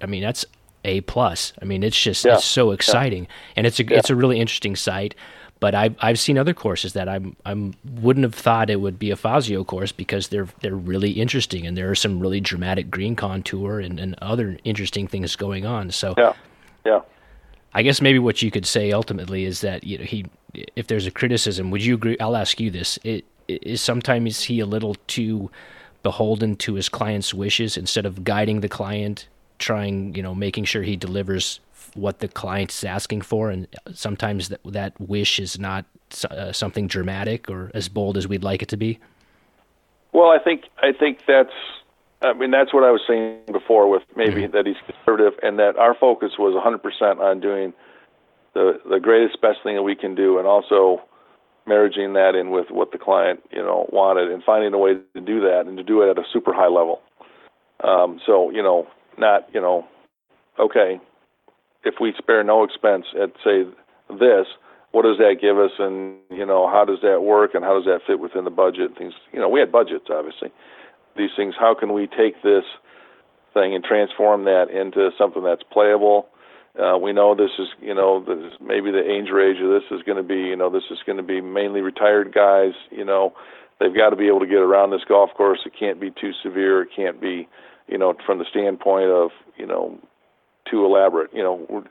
I mean that's a plus. I mean it's just yeah. it's so exciting yeah. and it's a yeah. it's a really interesting site. But I've I've seen other courses that I'm I'm wouldn't have thought it would be a Fazio course because they're they're really interesting and there are some really dramatic green contour and, and other interesting things going on. So yeah, yeah. I guess maybe what you could say ultimately is that you know he if there's a criticism, would you agree? I'll ask you this: it, is sometimes he a little too beholden to his client's wishes instead of guiding the client, trying you know making sure he delivers what the client is asking for, and sometimes that that wish is not uh, something dramatic or as bold as we'd like it to be. Well, I think I think that's I mean that's what I was saying before with maybe mm-hmm. that he's conservative and that our focus was 100% on doing the the greatest best thing that we can do and also marrying that in with what the client you know wanted and finding a way to do that and to do it at a super high level. Um, so you know not you know okay if we spare no expense at say this, what does that give us, and you know how does that work, and how does that fit within the budget? Things you know we had budgets obviously. These things, how can we take this thing and transform that into something that's playable? Uh, we know this is, you know, this, maybe the angel age of this is going to be, you know, this is going to be mainly retired guys. You know, they've got to be able to get around this golf course. It can't be too severe. It can't be, you know, from the standpoint of, you know, too elaborate. You know,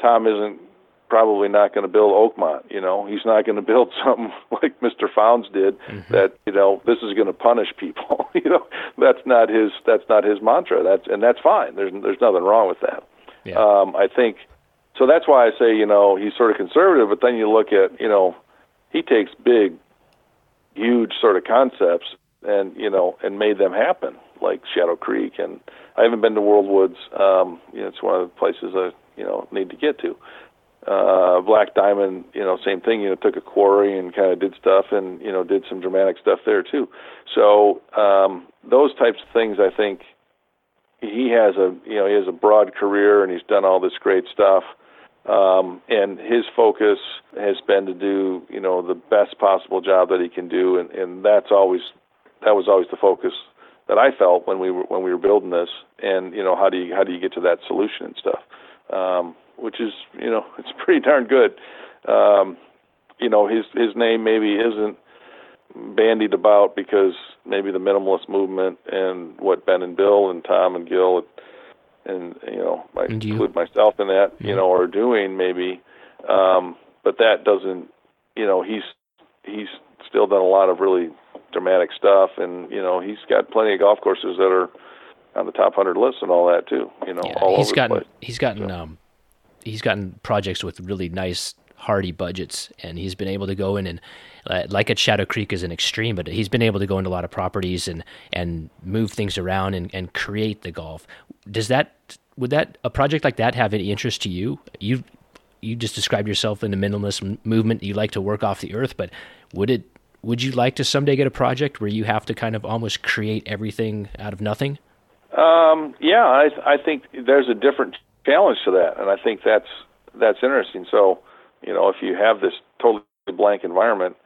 Tom isn't probably not going to build Oakmont. You know, he's not going <laughs> to build something like Mr. Fownes did mm-hmm. that you know this is going to punish people. <laughs> you know, that's not his that's not his mantra. That's and that's fine. There's there's nothing wrong with that. Yeah. Um, I think so. That's why I say you know he's sort of conservative, but then you look at you know he takes big, huge sort of concepts and you know and made them happen like Shadow Creek and I haven't been to Worldwoods. Um, you know, it's one of the places I you know need to get to. Uh, Black Diamond, you know, same thing. You know, took a quarry and kind of did stuff, and you know, did some dramatic stuff there too. So um, those types of things, I think, he has a you know he has a broad career and he's done all this great stuff. Um, and his focus has been to do you know the best possible job that he can do, and, and that's always that was always the focus that I felt when we were when we were building this, and you know how do you how do you get to that solution and stuff, um, which is you know <laughs> it's pretty darn good. Um, you know his his name maybe isn't bandied about because maybe the minimalist movement and what Ben and Bill and Tom and Gil and, and you know I and include myself in that you know are doing maybe, um, but that doesn't you know he's he's still done a lot of really dramatic stuff, and you know he's got plenty of golf courses that are on the top hundred list and all that too. You know, yeah, all he's over gotten the place. he's gotten so. um, he's gotten projects with really nice hardy budgets, and he's been able to go in and uh, like at Shadow Creek is an extreme, but he's been able to go into a lot of properties and and move things around and, and create the golf. Does that would that a project like that have any interest to you? You you just described yourself in the minimalist movement. You like to work off the earth, but would it would you like to someday get a project where you have to kind of almost create everything out of nothing? Um, yeah, I I think there's a different challenge to that, and I think that's that's interesting. So, you know, if you have this totally blank environment,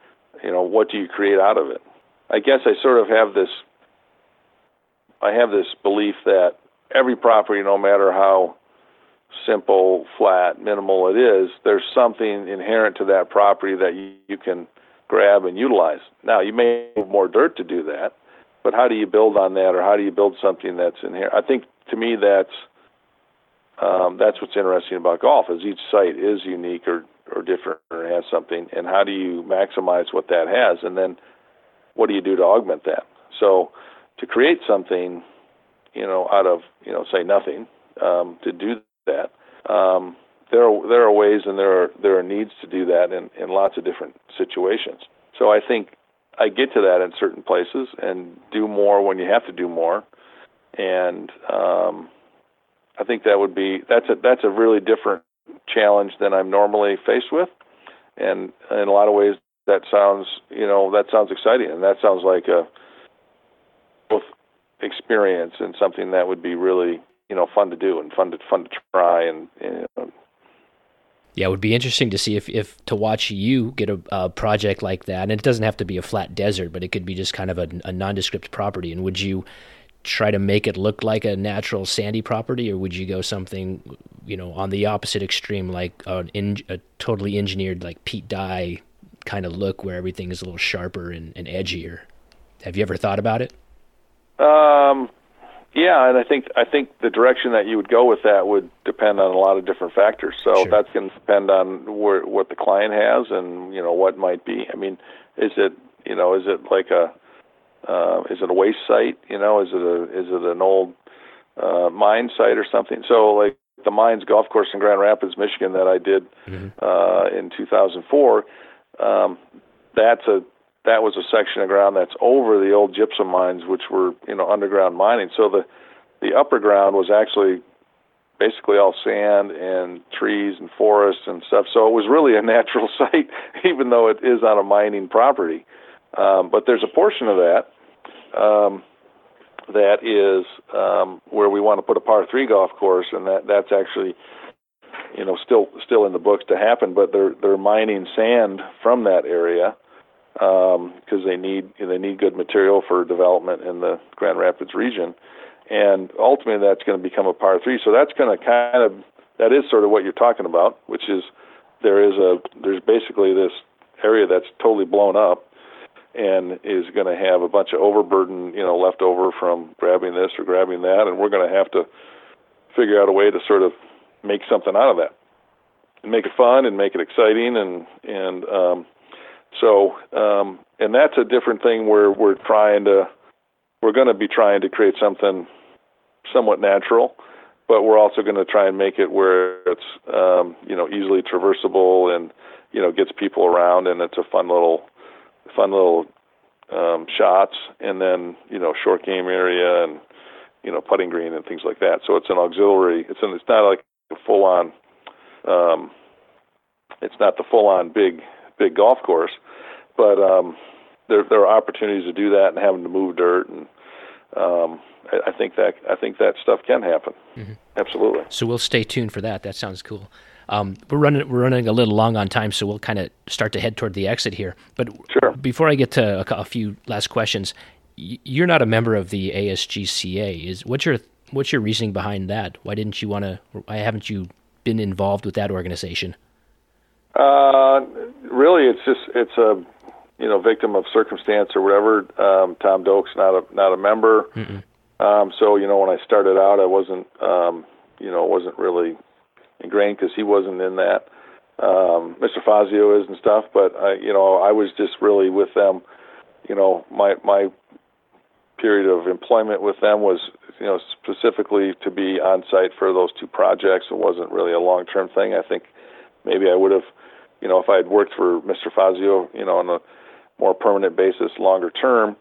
you know, what do you create out of it? I guess I sort of have this I have this belief that every property, no matter how simple, flat, minimal it is, there's something inherent to that property that you, you can grab and utilize. Now, you may have more dirt to do that, but how do you build on that, or how do you build something that's in here? I think to me that's um, that's what's interesting about golf is each site is unique or or different or has something, and how do you maximize what that has, and then what do you do to augment that? So to create something, you know, out of you know say nothing, um, to do that. Um, there are there are ways and there are there are needs to do that in, in lots of different situations. So I think I get to that in certain places and do more when you have to do more, and um, I think that would be that's a that's a really different challenge than I'm normally faced with, and in a lot of ways that sounds you know that sounds exciting and that sounds like a both experience and something that would be really you know fun to do and fun to fun to try and, and yeah, it would be interesting to see if, if to watch you get a, a, project like that, and it doesn't have to be a flat desert, but it could be just kind of a, a, nondescript property. And would you try to make it look like a natural sandy property, or would you go something, you know, on the opposite extreme, like an in, a totally engineered like Pete Dye kind of look, where everything is a little sharper and, and edgier? Have you ever thought about it? Um, yeah, and I think I think the direction that you would go with that would depend on a lot of different factors. So sure. that's going to depend on where, what the client has and you know what might be. I mean, is it you know is it like a uh, is it a waste site? You know, is it a is it an old uh, mine site or something? So like the mines golf course in Grand Rapids, Michigan, that I did mm-hmm. uh, in 2004. Um, that's a that was a section of ground that's over the old gypsum mines, which were you know underground mining. So the the upper ground was actually basically all sand and trees and forests and stuff. So it was really a <laughs> natural site, even though it is on a mining property. Um, but there's a portion of that um, that is um, where we want to put a par three golf course, and that that's actually you know still still in the books to happen. But they're they're mining sand from that area because um, they need they need good material for development in the Grand Rapids region, and ultimately that's going to become a par three. So that's going to kind of that is sort of what you're talking about, which is there is a there's basically this area that's totally blown up and is going to have a bunch of overburden, you know, left over from grabbing this or grabbing that, and we're going to have to figure out a way to sort of make something out of that, and make it fun and make it exciting, and and um, so, um, and that's a different thing where we're trying to, we're going to be trying to create something somewhat natural, but we're also going to try and make it where it's, um, you know, easily traversable and, you know, gets people around and it's a fun little, fun little um, shots and then, you know, short game area and, you know, putting green and things like that. So it's an auxiliary. It's an, it's not like a full on, um, it's not the full on big big golf course, but um, there there are opportunities to do that and having to move dirt and um, I, I think that I think that stuff can happen. Mm-hmm. Absolutely. So we'll stay tuned for that. That sounds cool. Um, we're running we're running a little long on time, so we'll kind of start to head toward the exit here. But sure. before I get to a, a few last questions, you're not a member of the ASGCA. Is what's your what's your reasoning behind that? Why didn't you want to? Why haven't you been involved with that organization? Uh, really, it's just it's a you know victim of circumstance or whatever. Um, Tom Doak's not a not a member, um, so you know when I started out, I wasn't um, you know wasn't really ingrained because he wasn't in that. Um, Mr. Fazio is and stuff, but I you know I was just really with them. You know my my period of employment with them was you know, specifically to be on site for those two projects. It wasn't really a long term thing. I think maybe I would have, you know, if I had worked for Mr. Fazio, you know, on a more permanent basis, longer term,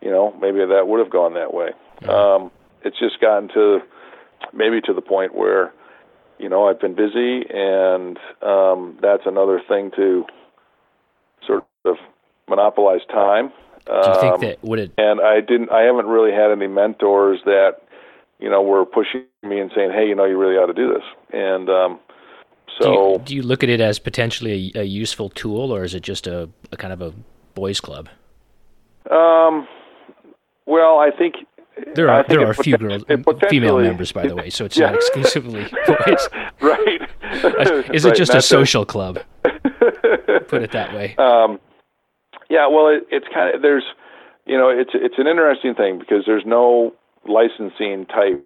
you know, maybe that would have gone that way. Mm-hmm. Um, it's just gotten to maybe to the point where, you know, I've been busy, and um, that's another thing to sort of monopolize time. Do you think um, that would it? And I didn't. I haven't really had any mentors that, you know, were pushing me and saying, "Hey, you know, you really ought to do this." And um, so, do you, do you, look at it as potentially a, a useful tool, or is it just a, a kind of a boys' club? Um, well, I think there are there are a few girls, female members, by the way, so it's yeah. not exclusively <laughs> boys. right. Is it right. just a social club? <laughs> Put it that way. Um, yeah. Well, it, it's kind of there's, you know, it's it's an interesting thing because there's no licensing type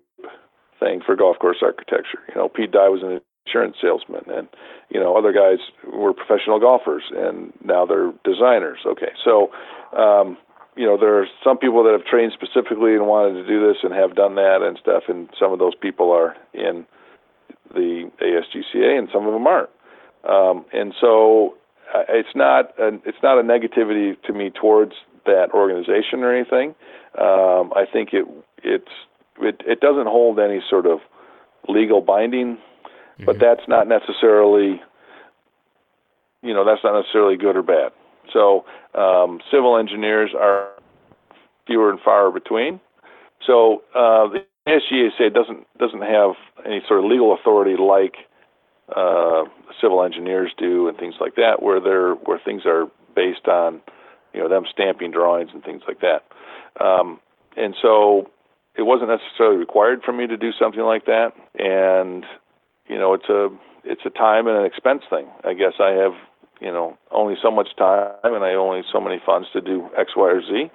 thing for golf course architecture. You know, Pete Dye was an insurance salesman, and you know, other guys were professional golfers, and now they're designers. Okay, so. Um, you know, there are some people that have trained specifically and wanted to do this and have done that and stuff, and some of those people are in the ASGCA, and some of them aren't. Um, and so, uh, it's not a, it's not a negativity to me towards that organization or anything. Um, I think it it's it, it doesn't hold any sort of legal binding, mm-hmm. but that's not necessarily you know that's not necessarily good or bad. So um, civil engineers are fewer and far between. So uh, the ASGCA doesn't doesn't have any sort of legal authority like uh, civil engineers do and things like that, where they're where things are based on you know them stamping drawings and things like that. Um, and so it wasn't necessarily required for me to do something like that. And you know it's a it's a time and an expense thing. I guess I have you know only so much time and I only so many funds to do X, Y, or Z.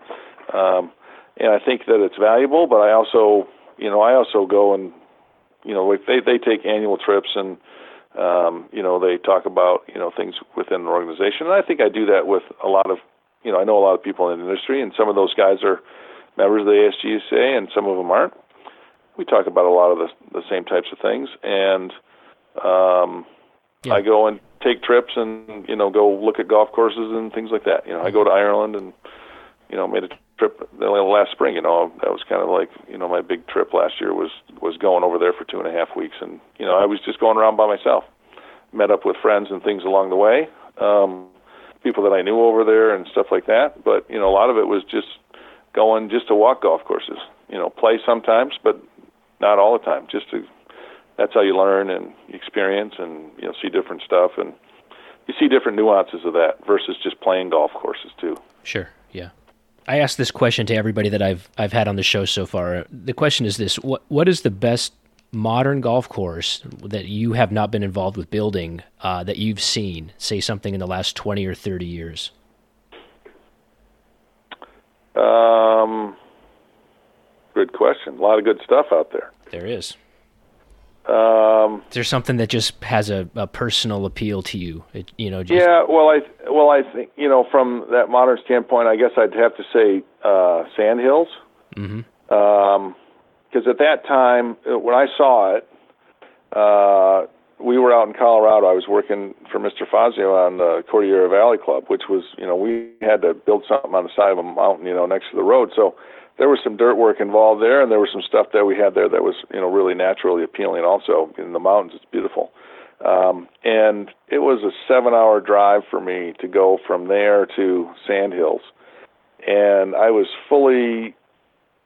Um, and I think that it's valuable, but I also you know I also go and you know they they take annual trips and um, you know they talk about you know things within the organization, and I think I do that with a lot of you know I know a lot of people in the industry, and some of those guys are members of the ASGCA, and some of them aren't. We talk about a lot of the the same types of things, and um, yeah. I go and take trips and you know go look at golf courses and things like that. You know, I go to Ireland and you know made a trip last spring. You know, that was kind of like you know my big trip last year was was going over there for two and a half weeks, and you know I was just going around by myself. Met up with friends and things along the way, um, people that I knew over there and stuff like that. But you know, a lot of it was just going just to walk golf courses. You know, play sometimes, but not all the time. Just to that's how you learn and experience and you know see different stuff and you see different nuances of that versus just playing golf courses too. Sure. Yeah. I asked this question to everybody that I've I've had on the show so far. The question is this: what what is the best modern golf course that you have not been involved with building uh, that you've seen? Say something in the last twenty or thirty years. Um, good question. A lot of good stuff out there. There is. Um, is there something that just has a, a personal appeal to you? It, you know. Just... Yeah. Well, I well I think you know from that modern standpoint, I guess I'd have to say uh, Sand Hills. Mm-hmm. Because um, at that time, uh, when I saw it, uh, we were out in Colorado. I was working for Mr. Fazio on the Cordillera Valley Club, which was, you know, we had to build something on the side of a mountain, you know, next to the road. So there was some dirt work involved there, and there was some stuff that we had there that was you know really naturally appealing. Also in the mountains, it's beautiful. Um, and it was a seven-hour drive for me to go from there to Sand Hills, and I was fully,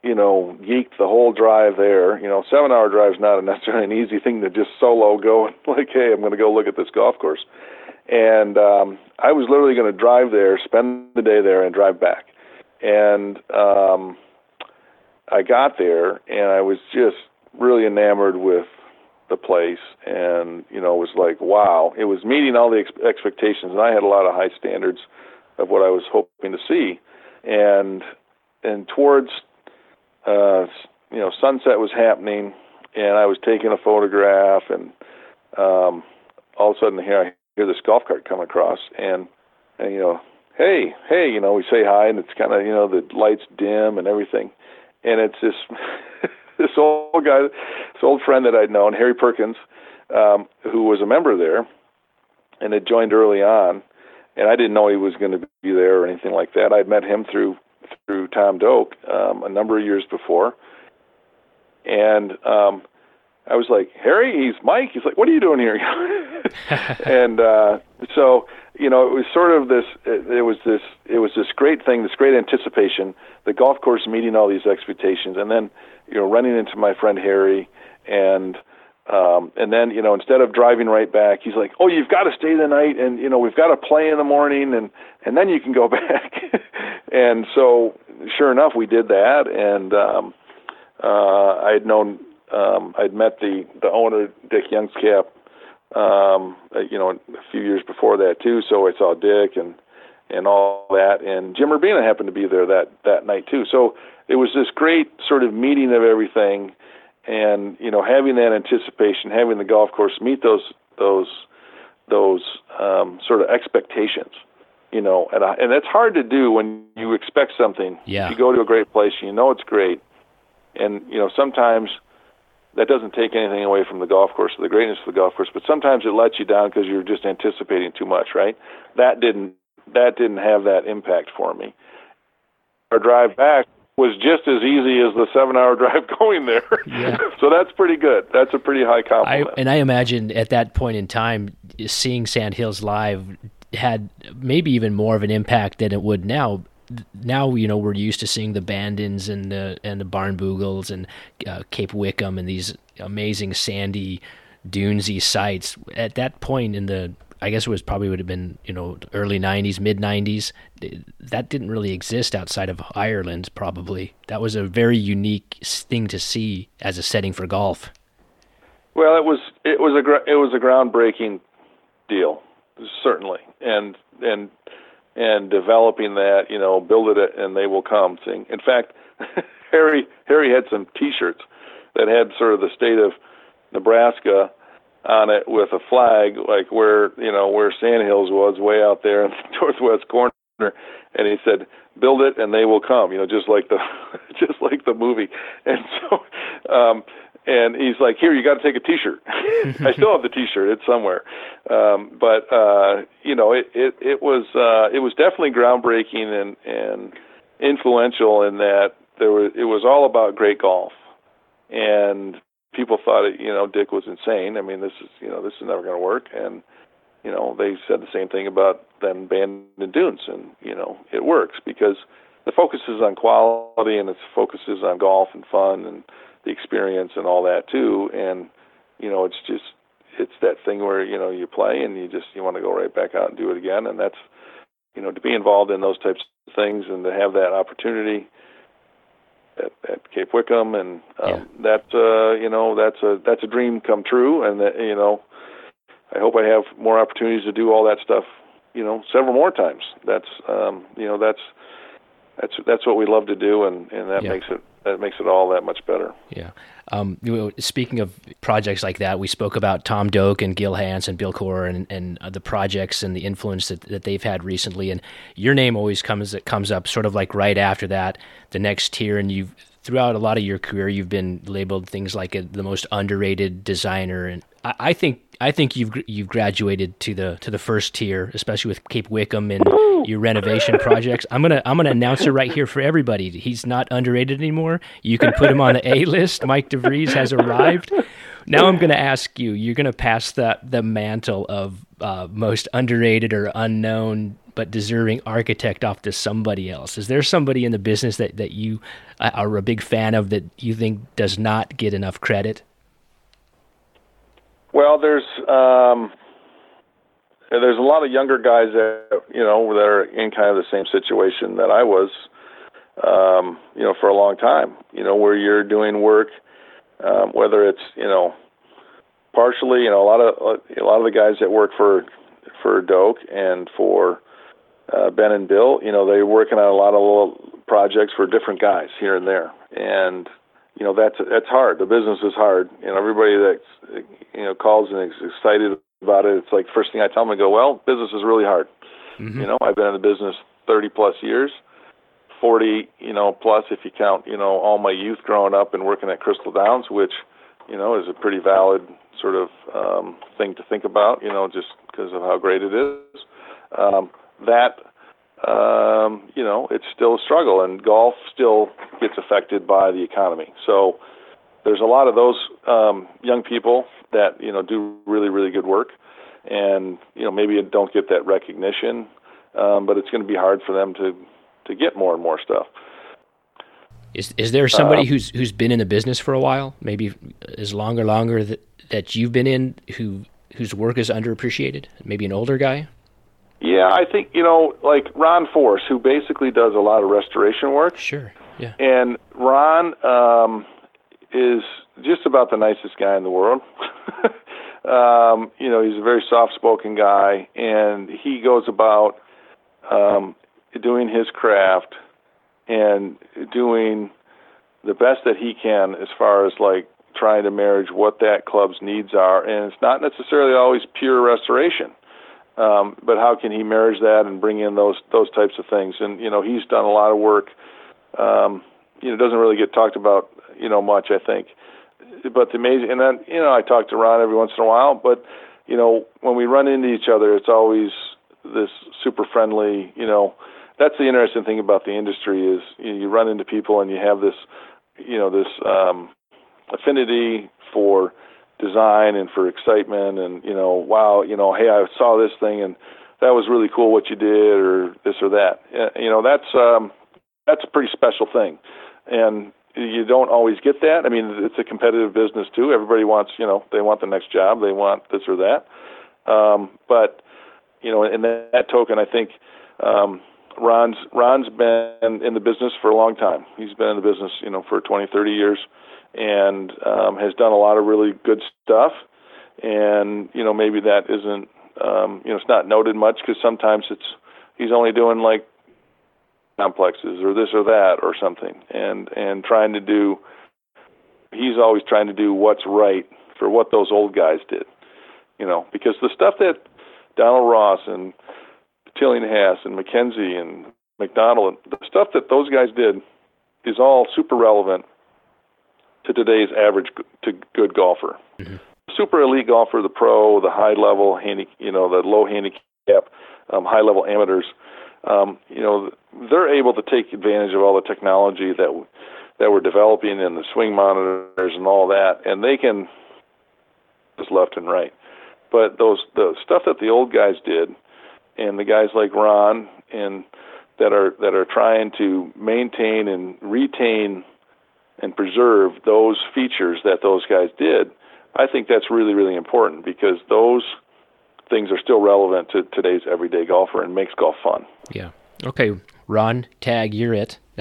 you know, geeked the whole drive there. You know, seven-hour drive is not <laughs> necessarily an easy thing to just solo go and <laughs> like, hey, I'm going to go look at this golf course. And um, I was literally going to drive there, spend the day there, and drive back. And um, I got there and I was just really enamored with the place and you know was like wow. It was meeting all the ex- expectations and I had a lot of high standards of what I was hoping to see. And and towards uh you know sunset was happening and I was taking a photograph and um all of a sudden here I hear this golf cart come across and and you know hey hey you know we say hi and it's kind of you know the lights dim and everything and it's this <laughs> this old guy, this old friend that I'd known, Harry Perkins, um, who was a member there, and had joined early on, and I didn't know he was going to be there or anything like that. I'd met him through through Tom Doak um, a number of years before, and um, I was like, Harry, he's Mike. He's like, what are you doing here? <laughs> and uh, so you know, it was sort of this. It, it was this. It was this great thing, this great anticipation. The golf course meeting all these expectations, and then you know, running into my friend Harry, and um, and then you know, instead of driving right back, he's like, "Oh, you've got to stay the night, and you know, we've got to play in the morning, and and then you can go <laughs> back." and so, sure enough, we did that, and um, uh, I had known, um, I'd met the the owner, Dick Youngscap um, uh, you know, a few years before that too. So I saw Dick and and all that, and Jim Urbina happened to be there that that night too. So it was this great sort of meeting of everything, and you know, having that anticipation, having the golf course meet those those those um, sort of expectations. You know, and I, and that's hard to do when you expect something. Yeah. You go to a great place, and you know it's great, and you know sometimes that doesn't take anything away from the golf course, or the greatness of the golf course, but sometimes it lets you down because you're just anticipating too much, right? That didn't that didn't have that impact for me. Our drive back was just as easy as the seven-hour <laughs> drive going there. Yeah. <laughs> so that's pretty good. That's a pretty high compliment. I, and I imagine at that point in time, seeing Sand Hills live had maybe even more of an impact than it would now now you know we're used to seeing the Bandons and the and the Barnbougles and uh, Cape Wickham and these amazing sandy dunesy sites. At that point in the I guess it was probably would have been you know early '90s, mid '90s. That didn't really exist outside of Ireland. Probably that was a very unique thing to see as a setting for golf. Well, it was it was a it was a groundbreaking deal, certainly, and and and developing that, you know, build it and they will come thing. In fact, <laughs> Harry Harry had some T-shirts that had sort of the state of Nebraska on it with a flag, like where you know where Sand Hills was, way out there in the <laughs> northwest corner, and he said, "Build it and they will come," you know, just like the <laughs> just like the movie. And so, um, and he's like, "Here, you got to take a T-shirt." <laughs> I still have the T-shirt; it's somewhere. Um, but uh, you know, it it it was uh, it was definitely groundbreaking and and influential in that there was it was all about great golf, and people thought it, you know Dick was insane. I mean, this is you know this is never going to work, and you know they said the same thing about then Bandon Dunes, and you know it works because the focus is on quality and its focus is on golf and fun and the experience and all that too. And you know, it's just it's that thing where you know you play and you just you want to go right back out and do it again. And that's you know to be involved in those types of things and to have that opportunity at, at Cape Wickham and um, yeah. that uh, you know that's a that's a dream come true. And that you know I hope I have more opportunities to do all that stuff. You know, several more times. That's um, you know that's that's that's what we love to do, and and that yeah. makes it that makes it all that much better. Yeah. Um, speaking of projects like that, we spoke about Tom Doak and Gil Hanse and Bill Coore and, and uh, the projects and the influence that, that they've had recently. And your name always comes comes up sort of like right after that, the next tier. And you've throughout a lot of your career, you've been labeled things like a, the most underrated designer. And I, I think I think you've you've graduated to the to the first tier, especially with Cape Wickham and your renovation projects. I'm gonna I'm gonna announce it right here for everybody. He's not underrated anymore. You can put him on the A list. Mike DeVries has arrived. Now I'm gonna ask you. You're gonna pass the the mantle of uh, most underrated or unknown but deserving architect off to somebody else. Is there somebody in the business that that you uh, are a big fan of that you think does not get enough credit? Well, there's um, there's a lot of younger guys that you know that are in kind of the same situation that I was, um, you know, for a long time. You know, where you're doing work, um, whether it's you know, partially, you know, a lot of a lot of the guys that work for for Doak and for uh, Ben and Bill, you know, they're working on a lot of little projects for different guys here and there, and you know that's that's hard. The business is hard, and everybody that you know calls and is excited about it, it's like first thing I tell them, I go, well, business is really hard. Mm-hmm. You know, I've been in the business 30 plus years. 40, you know, plus if you count, you know, all my youth growing up and working at Crystal Downs, which, you know, is a pretty valid sort of um, thing to think about, you know, just because of how great it is. Um, that, um, you know, it's still a struggle, and golf still gets affected by the economy. So there's a lot of those um, young people that you know do really really good work, and you know maybe don't get that recognition, um, but it's going to be hard for them to to get more and more stuff. Is is there somebody uh, who's who's been in the business for a while, maybe as long or longer that that you've been in, who whose work is underappreciated? Maybe an older guy. Yeah, I think you know, like Ron Forse, who basically does a lot of restoration work. Sure. Yeah. And Ron um, is just about the nicest guy in the world. <laughs> um, you know, he's a very soft-spoken guy, and he goes about um, doing his craft and doing the best that he can as far as like trying to marriage what that club's needs are, and it's not necessarily always pure restoration. Um, but how can he marriage that and bring in those those types of things? And you know, he's done a lot of work. Um, you know, doesn't really get talked about, you know, much. I think, but the amazing. And then you know, I talk to Ron every once in a while, but you know, when we run into each other, it's always this super friendly. You know, that's the interesting thing about the industry is you, know, you run into people and you have this, you know, this um, affinity for design and for excitement and you know wow you know hey I saw this thing and that was really cool what you did or this or that you know that's um that's a pretty special thing and you don't always get that. I mean it's a competitive business too. Everybody wants you know they want the next job they want this or that. Um but you know in that, that token I think um Ron's Ron's been in the business for a long time. He's been in the business you know for 20 30 years and um, has done a lot of really good stuff. And you know maybe that isn't um, you know it's not noted much because sometimes it's he's only doing like complexes or this or that or something, and and trying to do. He's always trying to do what's right for what those old guys did, you know, because the stuff that Donald Ross and Tillinghast and MacKenzie and Macdonald, the stuff that those guys did is all super relevant to today's average to good golfer. Mm-hmm. Super elite golfer, the pro, the high level handy, you know, the low handicap, um, high level amateurs. Um, you know, they're able to take advantage of all the technology that that we're developing and the swing monitors and all that, and they can just left and right. But those the stuff that the old guys did, and the guys like Ron and that are that are trying to maintain and retain and preserve those features that those guys did, I think that's really, really important because those things are still relevant to today's everyday golfer and makes golf fun. Yeah. Okay, Ron, tag, you're it. <laughs>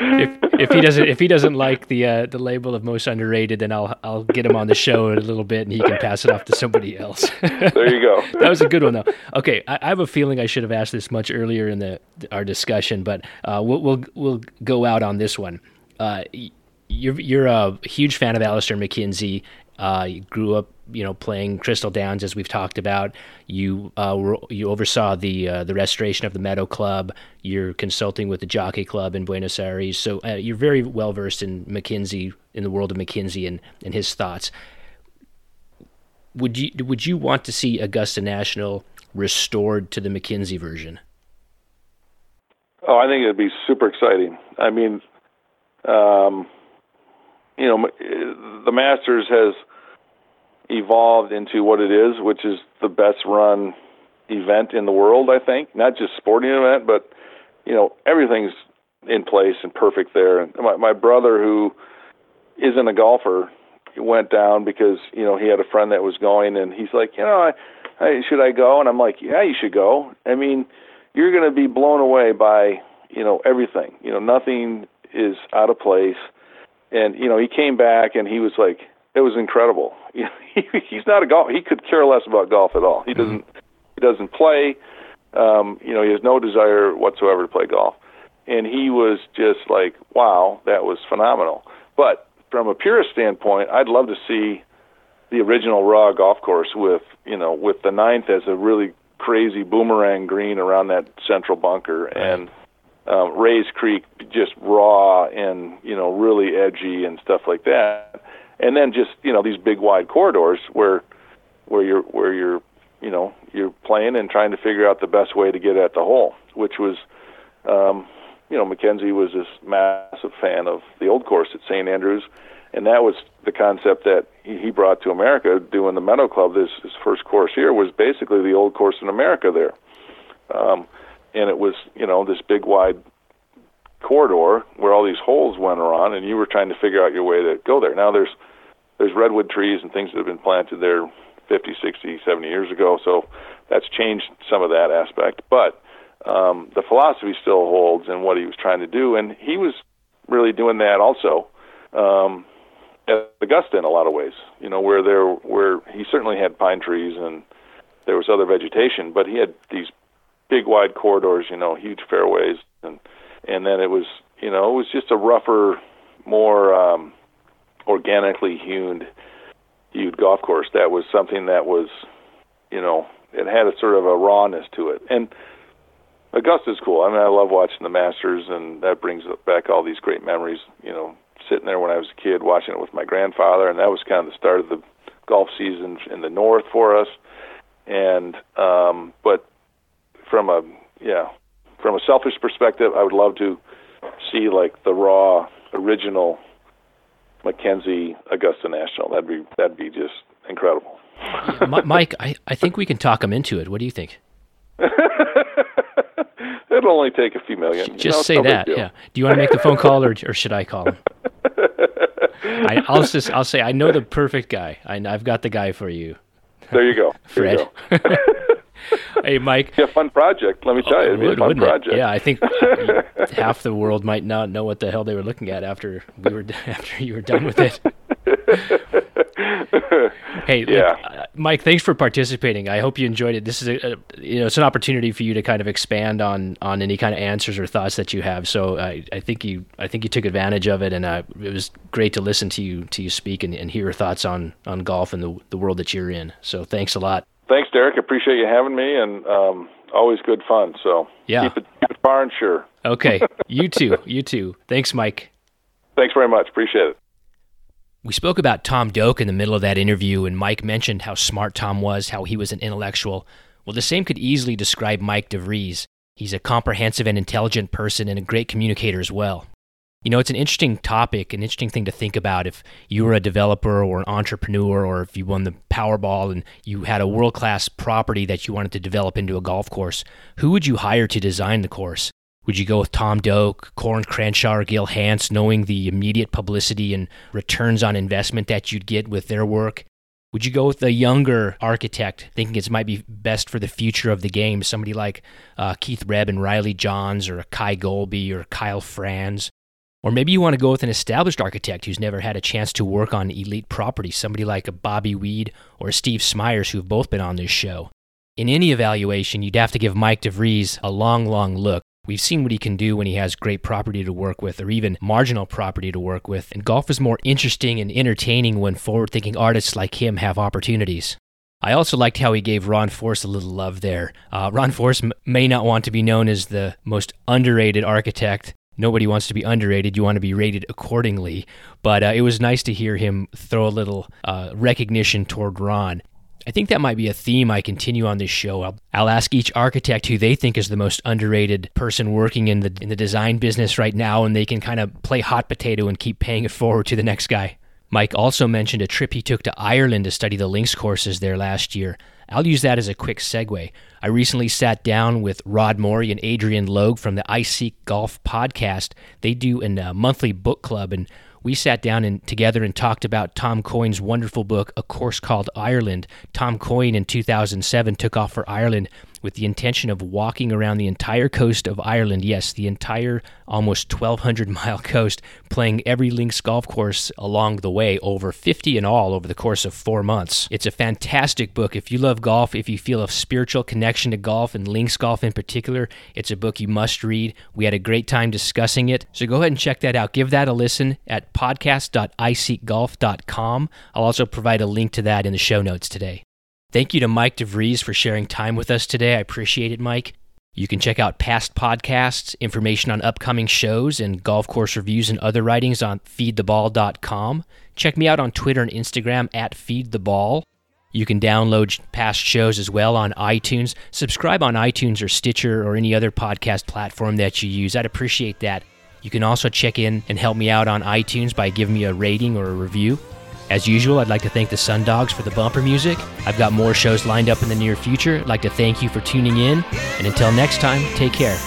if, if he doesn't if he doesn't like the uh, the label of most underrated, then I'll I'll get him on the show in a little bit, and he can pass it off to somebody else. <laughs> there you go. <laughs> that was a good one though. Okay, I, I, have a feeling I should have asked this much earlier in the our discussion, but uh, we'll we'll we'll go out on this one. Uh, you're you're a huge fan of Alister MacKenzie. Uh, you grew up, you know, playing Crystal Downs as we've talked about. You uh, were, you oversaw the uh, the restoration of the Meadow Club. You're consulting with the Jockey Club in Buenos Aires, so uh, you're very well versed in MacKenzie, in the world of MacKenzie and, and his thoughts. Would you would you want to see Augusta National restored to the MacKenzie version? Oh, I think it'd be super exciting. I mean, um, you know, the Masters has evolved into what it is, which is the best run event in the world. I think not just sporting event, but you know everything's in place and perfect there. And my, my brother, who isn't a golfer, went down because you know he had a friend that was going, and he's like, you know, I, I, should I go? And I'm like, yeah, you should go. I mean, you're going to be blown away by you know everything. You know, nothing is out of place and you know he came back and he was like it was incredible <laughs> he's not a golf he could care less about golf at all he mm-hmm. doesn't mm-hmm. he doesn't play um you know he has no desire whatsoever to play golf and he was just like wow that was phenomenal but from a purist standpoint i'd love to see the original raw golf course with you know with the ninth as a really crazy boomerang green around that central bunker, and um, Rae's Creek just raw and you know really edgy and stuff like that. And then just you know these big wide corridors where where you're where you're you know you're playing and trying to figure out the best way to get at the hole, which was um, you know MacKenzie was this massive fan of the old course at St Andrews, and that was the concept that he brought to America. Doing the Meadow Club, this his first course here was basically the old course in America there, um, and it was you know this big wide corridor where all these holes went around, and you were trying to figure out your way to go there. Now there's there's redwood trees and things that have been planted there 50, 60, 70 years ago, so that's changed some of that aspect, but um, the philosophy still holds and what he was trying to do, and he was really doing that also um, at Augusta in a lot of ways. You know, where there where he certainly had pine trees and there was other vegetation, but he had these big wide corridors, you know, huge fairways, and and then it was you know it was just a rougher, more um, organically hewn hewed golf course. That was something that was, you know, it had a sort of a rawness to it, and Augusta's cool. I mean, I love watching the Masters, and that brings back all these great memories. You know, sitting there when I was a kid watching it with my grandfather, and that was kind of the start of the golf season in the north for us. And um, but from a yeah, from a selfish perspective, I would love to see like the raw original MacKenzie Augusta National. That'd be that'd be just incredible. <laughs> Mike, I, I think we can talk him into it. What do you think? <laughs> It'll only take a few million. Just you know, say that. Yeah. Do you want to make the phone call, or or should I call him? <laughs> I, will just I'll say I know the perfect guy. I, have got the guy for you. There you go, Fred. You go. Hey, Mike. Yeah, fun project. Let me tell you, it'd be a fun project. It? Yeah, I think <laughs> half the world might not know what the hell they were looking at after we were <laughs> after you were done with it. <laughs> hey, yeah. Look, uh, Mike, thanks for participating. I hope you enjoyed it. This is a, a, you know it's an opportunity for you to kind of expand on on any kind of answers or thoughts that you have. So I, I think you I think you took advantage of it, and uh, it was great to listen to you to you speak and, and hear your thoughts on on golf and the the world that you're in. So thanks a lot. Thanks, Derek. Appreciate you having me, and um, always good fun. So yeah, keep it, keep it far and sure. Okay, <laughs> you too. You too. Thanks, Mike. Thanks very much. Appreciate it. We spoke about Tom Doak in the middle of that interview, and Mike mentioned how smart Tom was, how he was an intellectual. Well, the same could easily describe Mike DeVries. He's a comprehensive and intelligent person and a great communicator as well. You know, it's an interesting topic, an interesting thing to think about if you were a developer or an entrepreneur, or if you won the Powerball and you had a world class property that you wanted to develop into a golf course. Who would you hire to design the course? Would you go with Tom Doak, Coore and Crenshaw, or Gil Hanse, knowing the immediate publicity and returns on investment that you'd get with their work? Would you go with a younger architect, thinking it might be best for the future of the game, somebody like uh, Keith Rhebb and Riley Johns, or Kye Goalby, or Kyle Franz? Or maybe you want to go with an established architect who's never had a chance to work on elite property, somebody like a Bobby Weed or Steve Smyers, who've both been on this show. In any evaluation, you'd have to give Mike DeVries a long, long look. We've seen what he can do when he has great property to work with or even marginal property to work with, and golf is more interesting and entertaining when forward thinking artists like him have opportunities. I also liked how he gave Ron Forse a little love there. Uh, Ron Forse m- may not want to be known as the most underrated architect, nobody wants to be underrated. You want to be rated accordingly. But uh, it was nice to hear him throw a little uh, recognition toward Ron. I think that might be a theme I continue on this show. I'll, I'll, ask each architect who they think is the most underrated person working in the in the design business right now, and they can kind of play hot potato and keep paying it forward to the next guy. Mike also mentioned a trip he took to Ireland to study the links courses there last year. I'll use that as a quick segue. I recently sat down with Rod Morri and Adrian Logue from the I Seek Golf podcast. They do a uh, monthly book club, and we sat down and together and talked about Tom Coyne's wonderful book, A Course Called Ireland. Tom Coyne in 2007 took off for Ireland with the intention of walking around the entire coast of Ireland. Yes, the entire almost 1,200 <laughs> mile coast, playing every links golf course along the way, over 50 in all over the course of four months. It's a fantastic book. If you love golf, if you feel a spiritual connection to golf and links golf in particular, it's a book you must read. We had a great time discussing it. So go ahead and check that out. Give that a listen at podcast.iseekgolf.com. I'll also provide a link to that in the show notes today. Thank you to Mike DeVries for sharing time with us today. I appreciate it, Mike. You can check out past podcasts, information on upcoming shows, and golf course reviews and other writings on feedtheball.com. Check me out on Twitter and Instagram at feedtheball. You can download past shows as well on iTunes. Subscribe on iTunes or Stitcher or any other podcast platform that you use. I'd appreciate that. You can also check in and help me out on iTunes by giving me a rating or a review. As usual, I'd like to thank the Sundogs for the bumper music. I've got more shows lined up in the near future. I'd like to thank you for tuning in. And until next time, take care.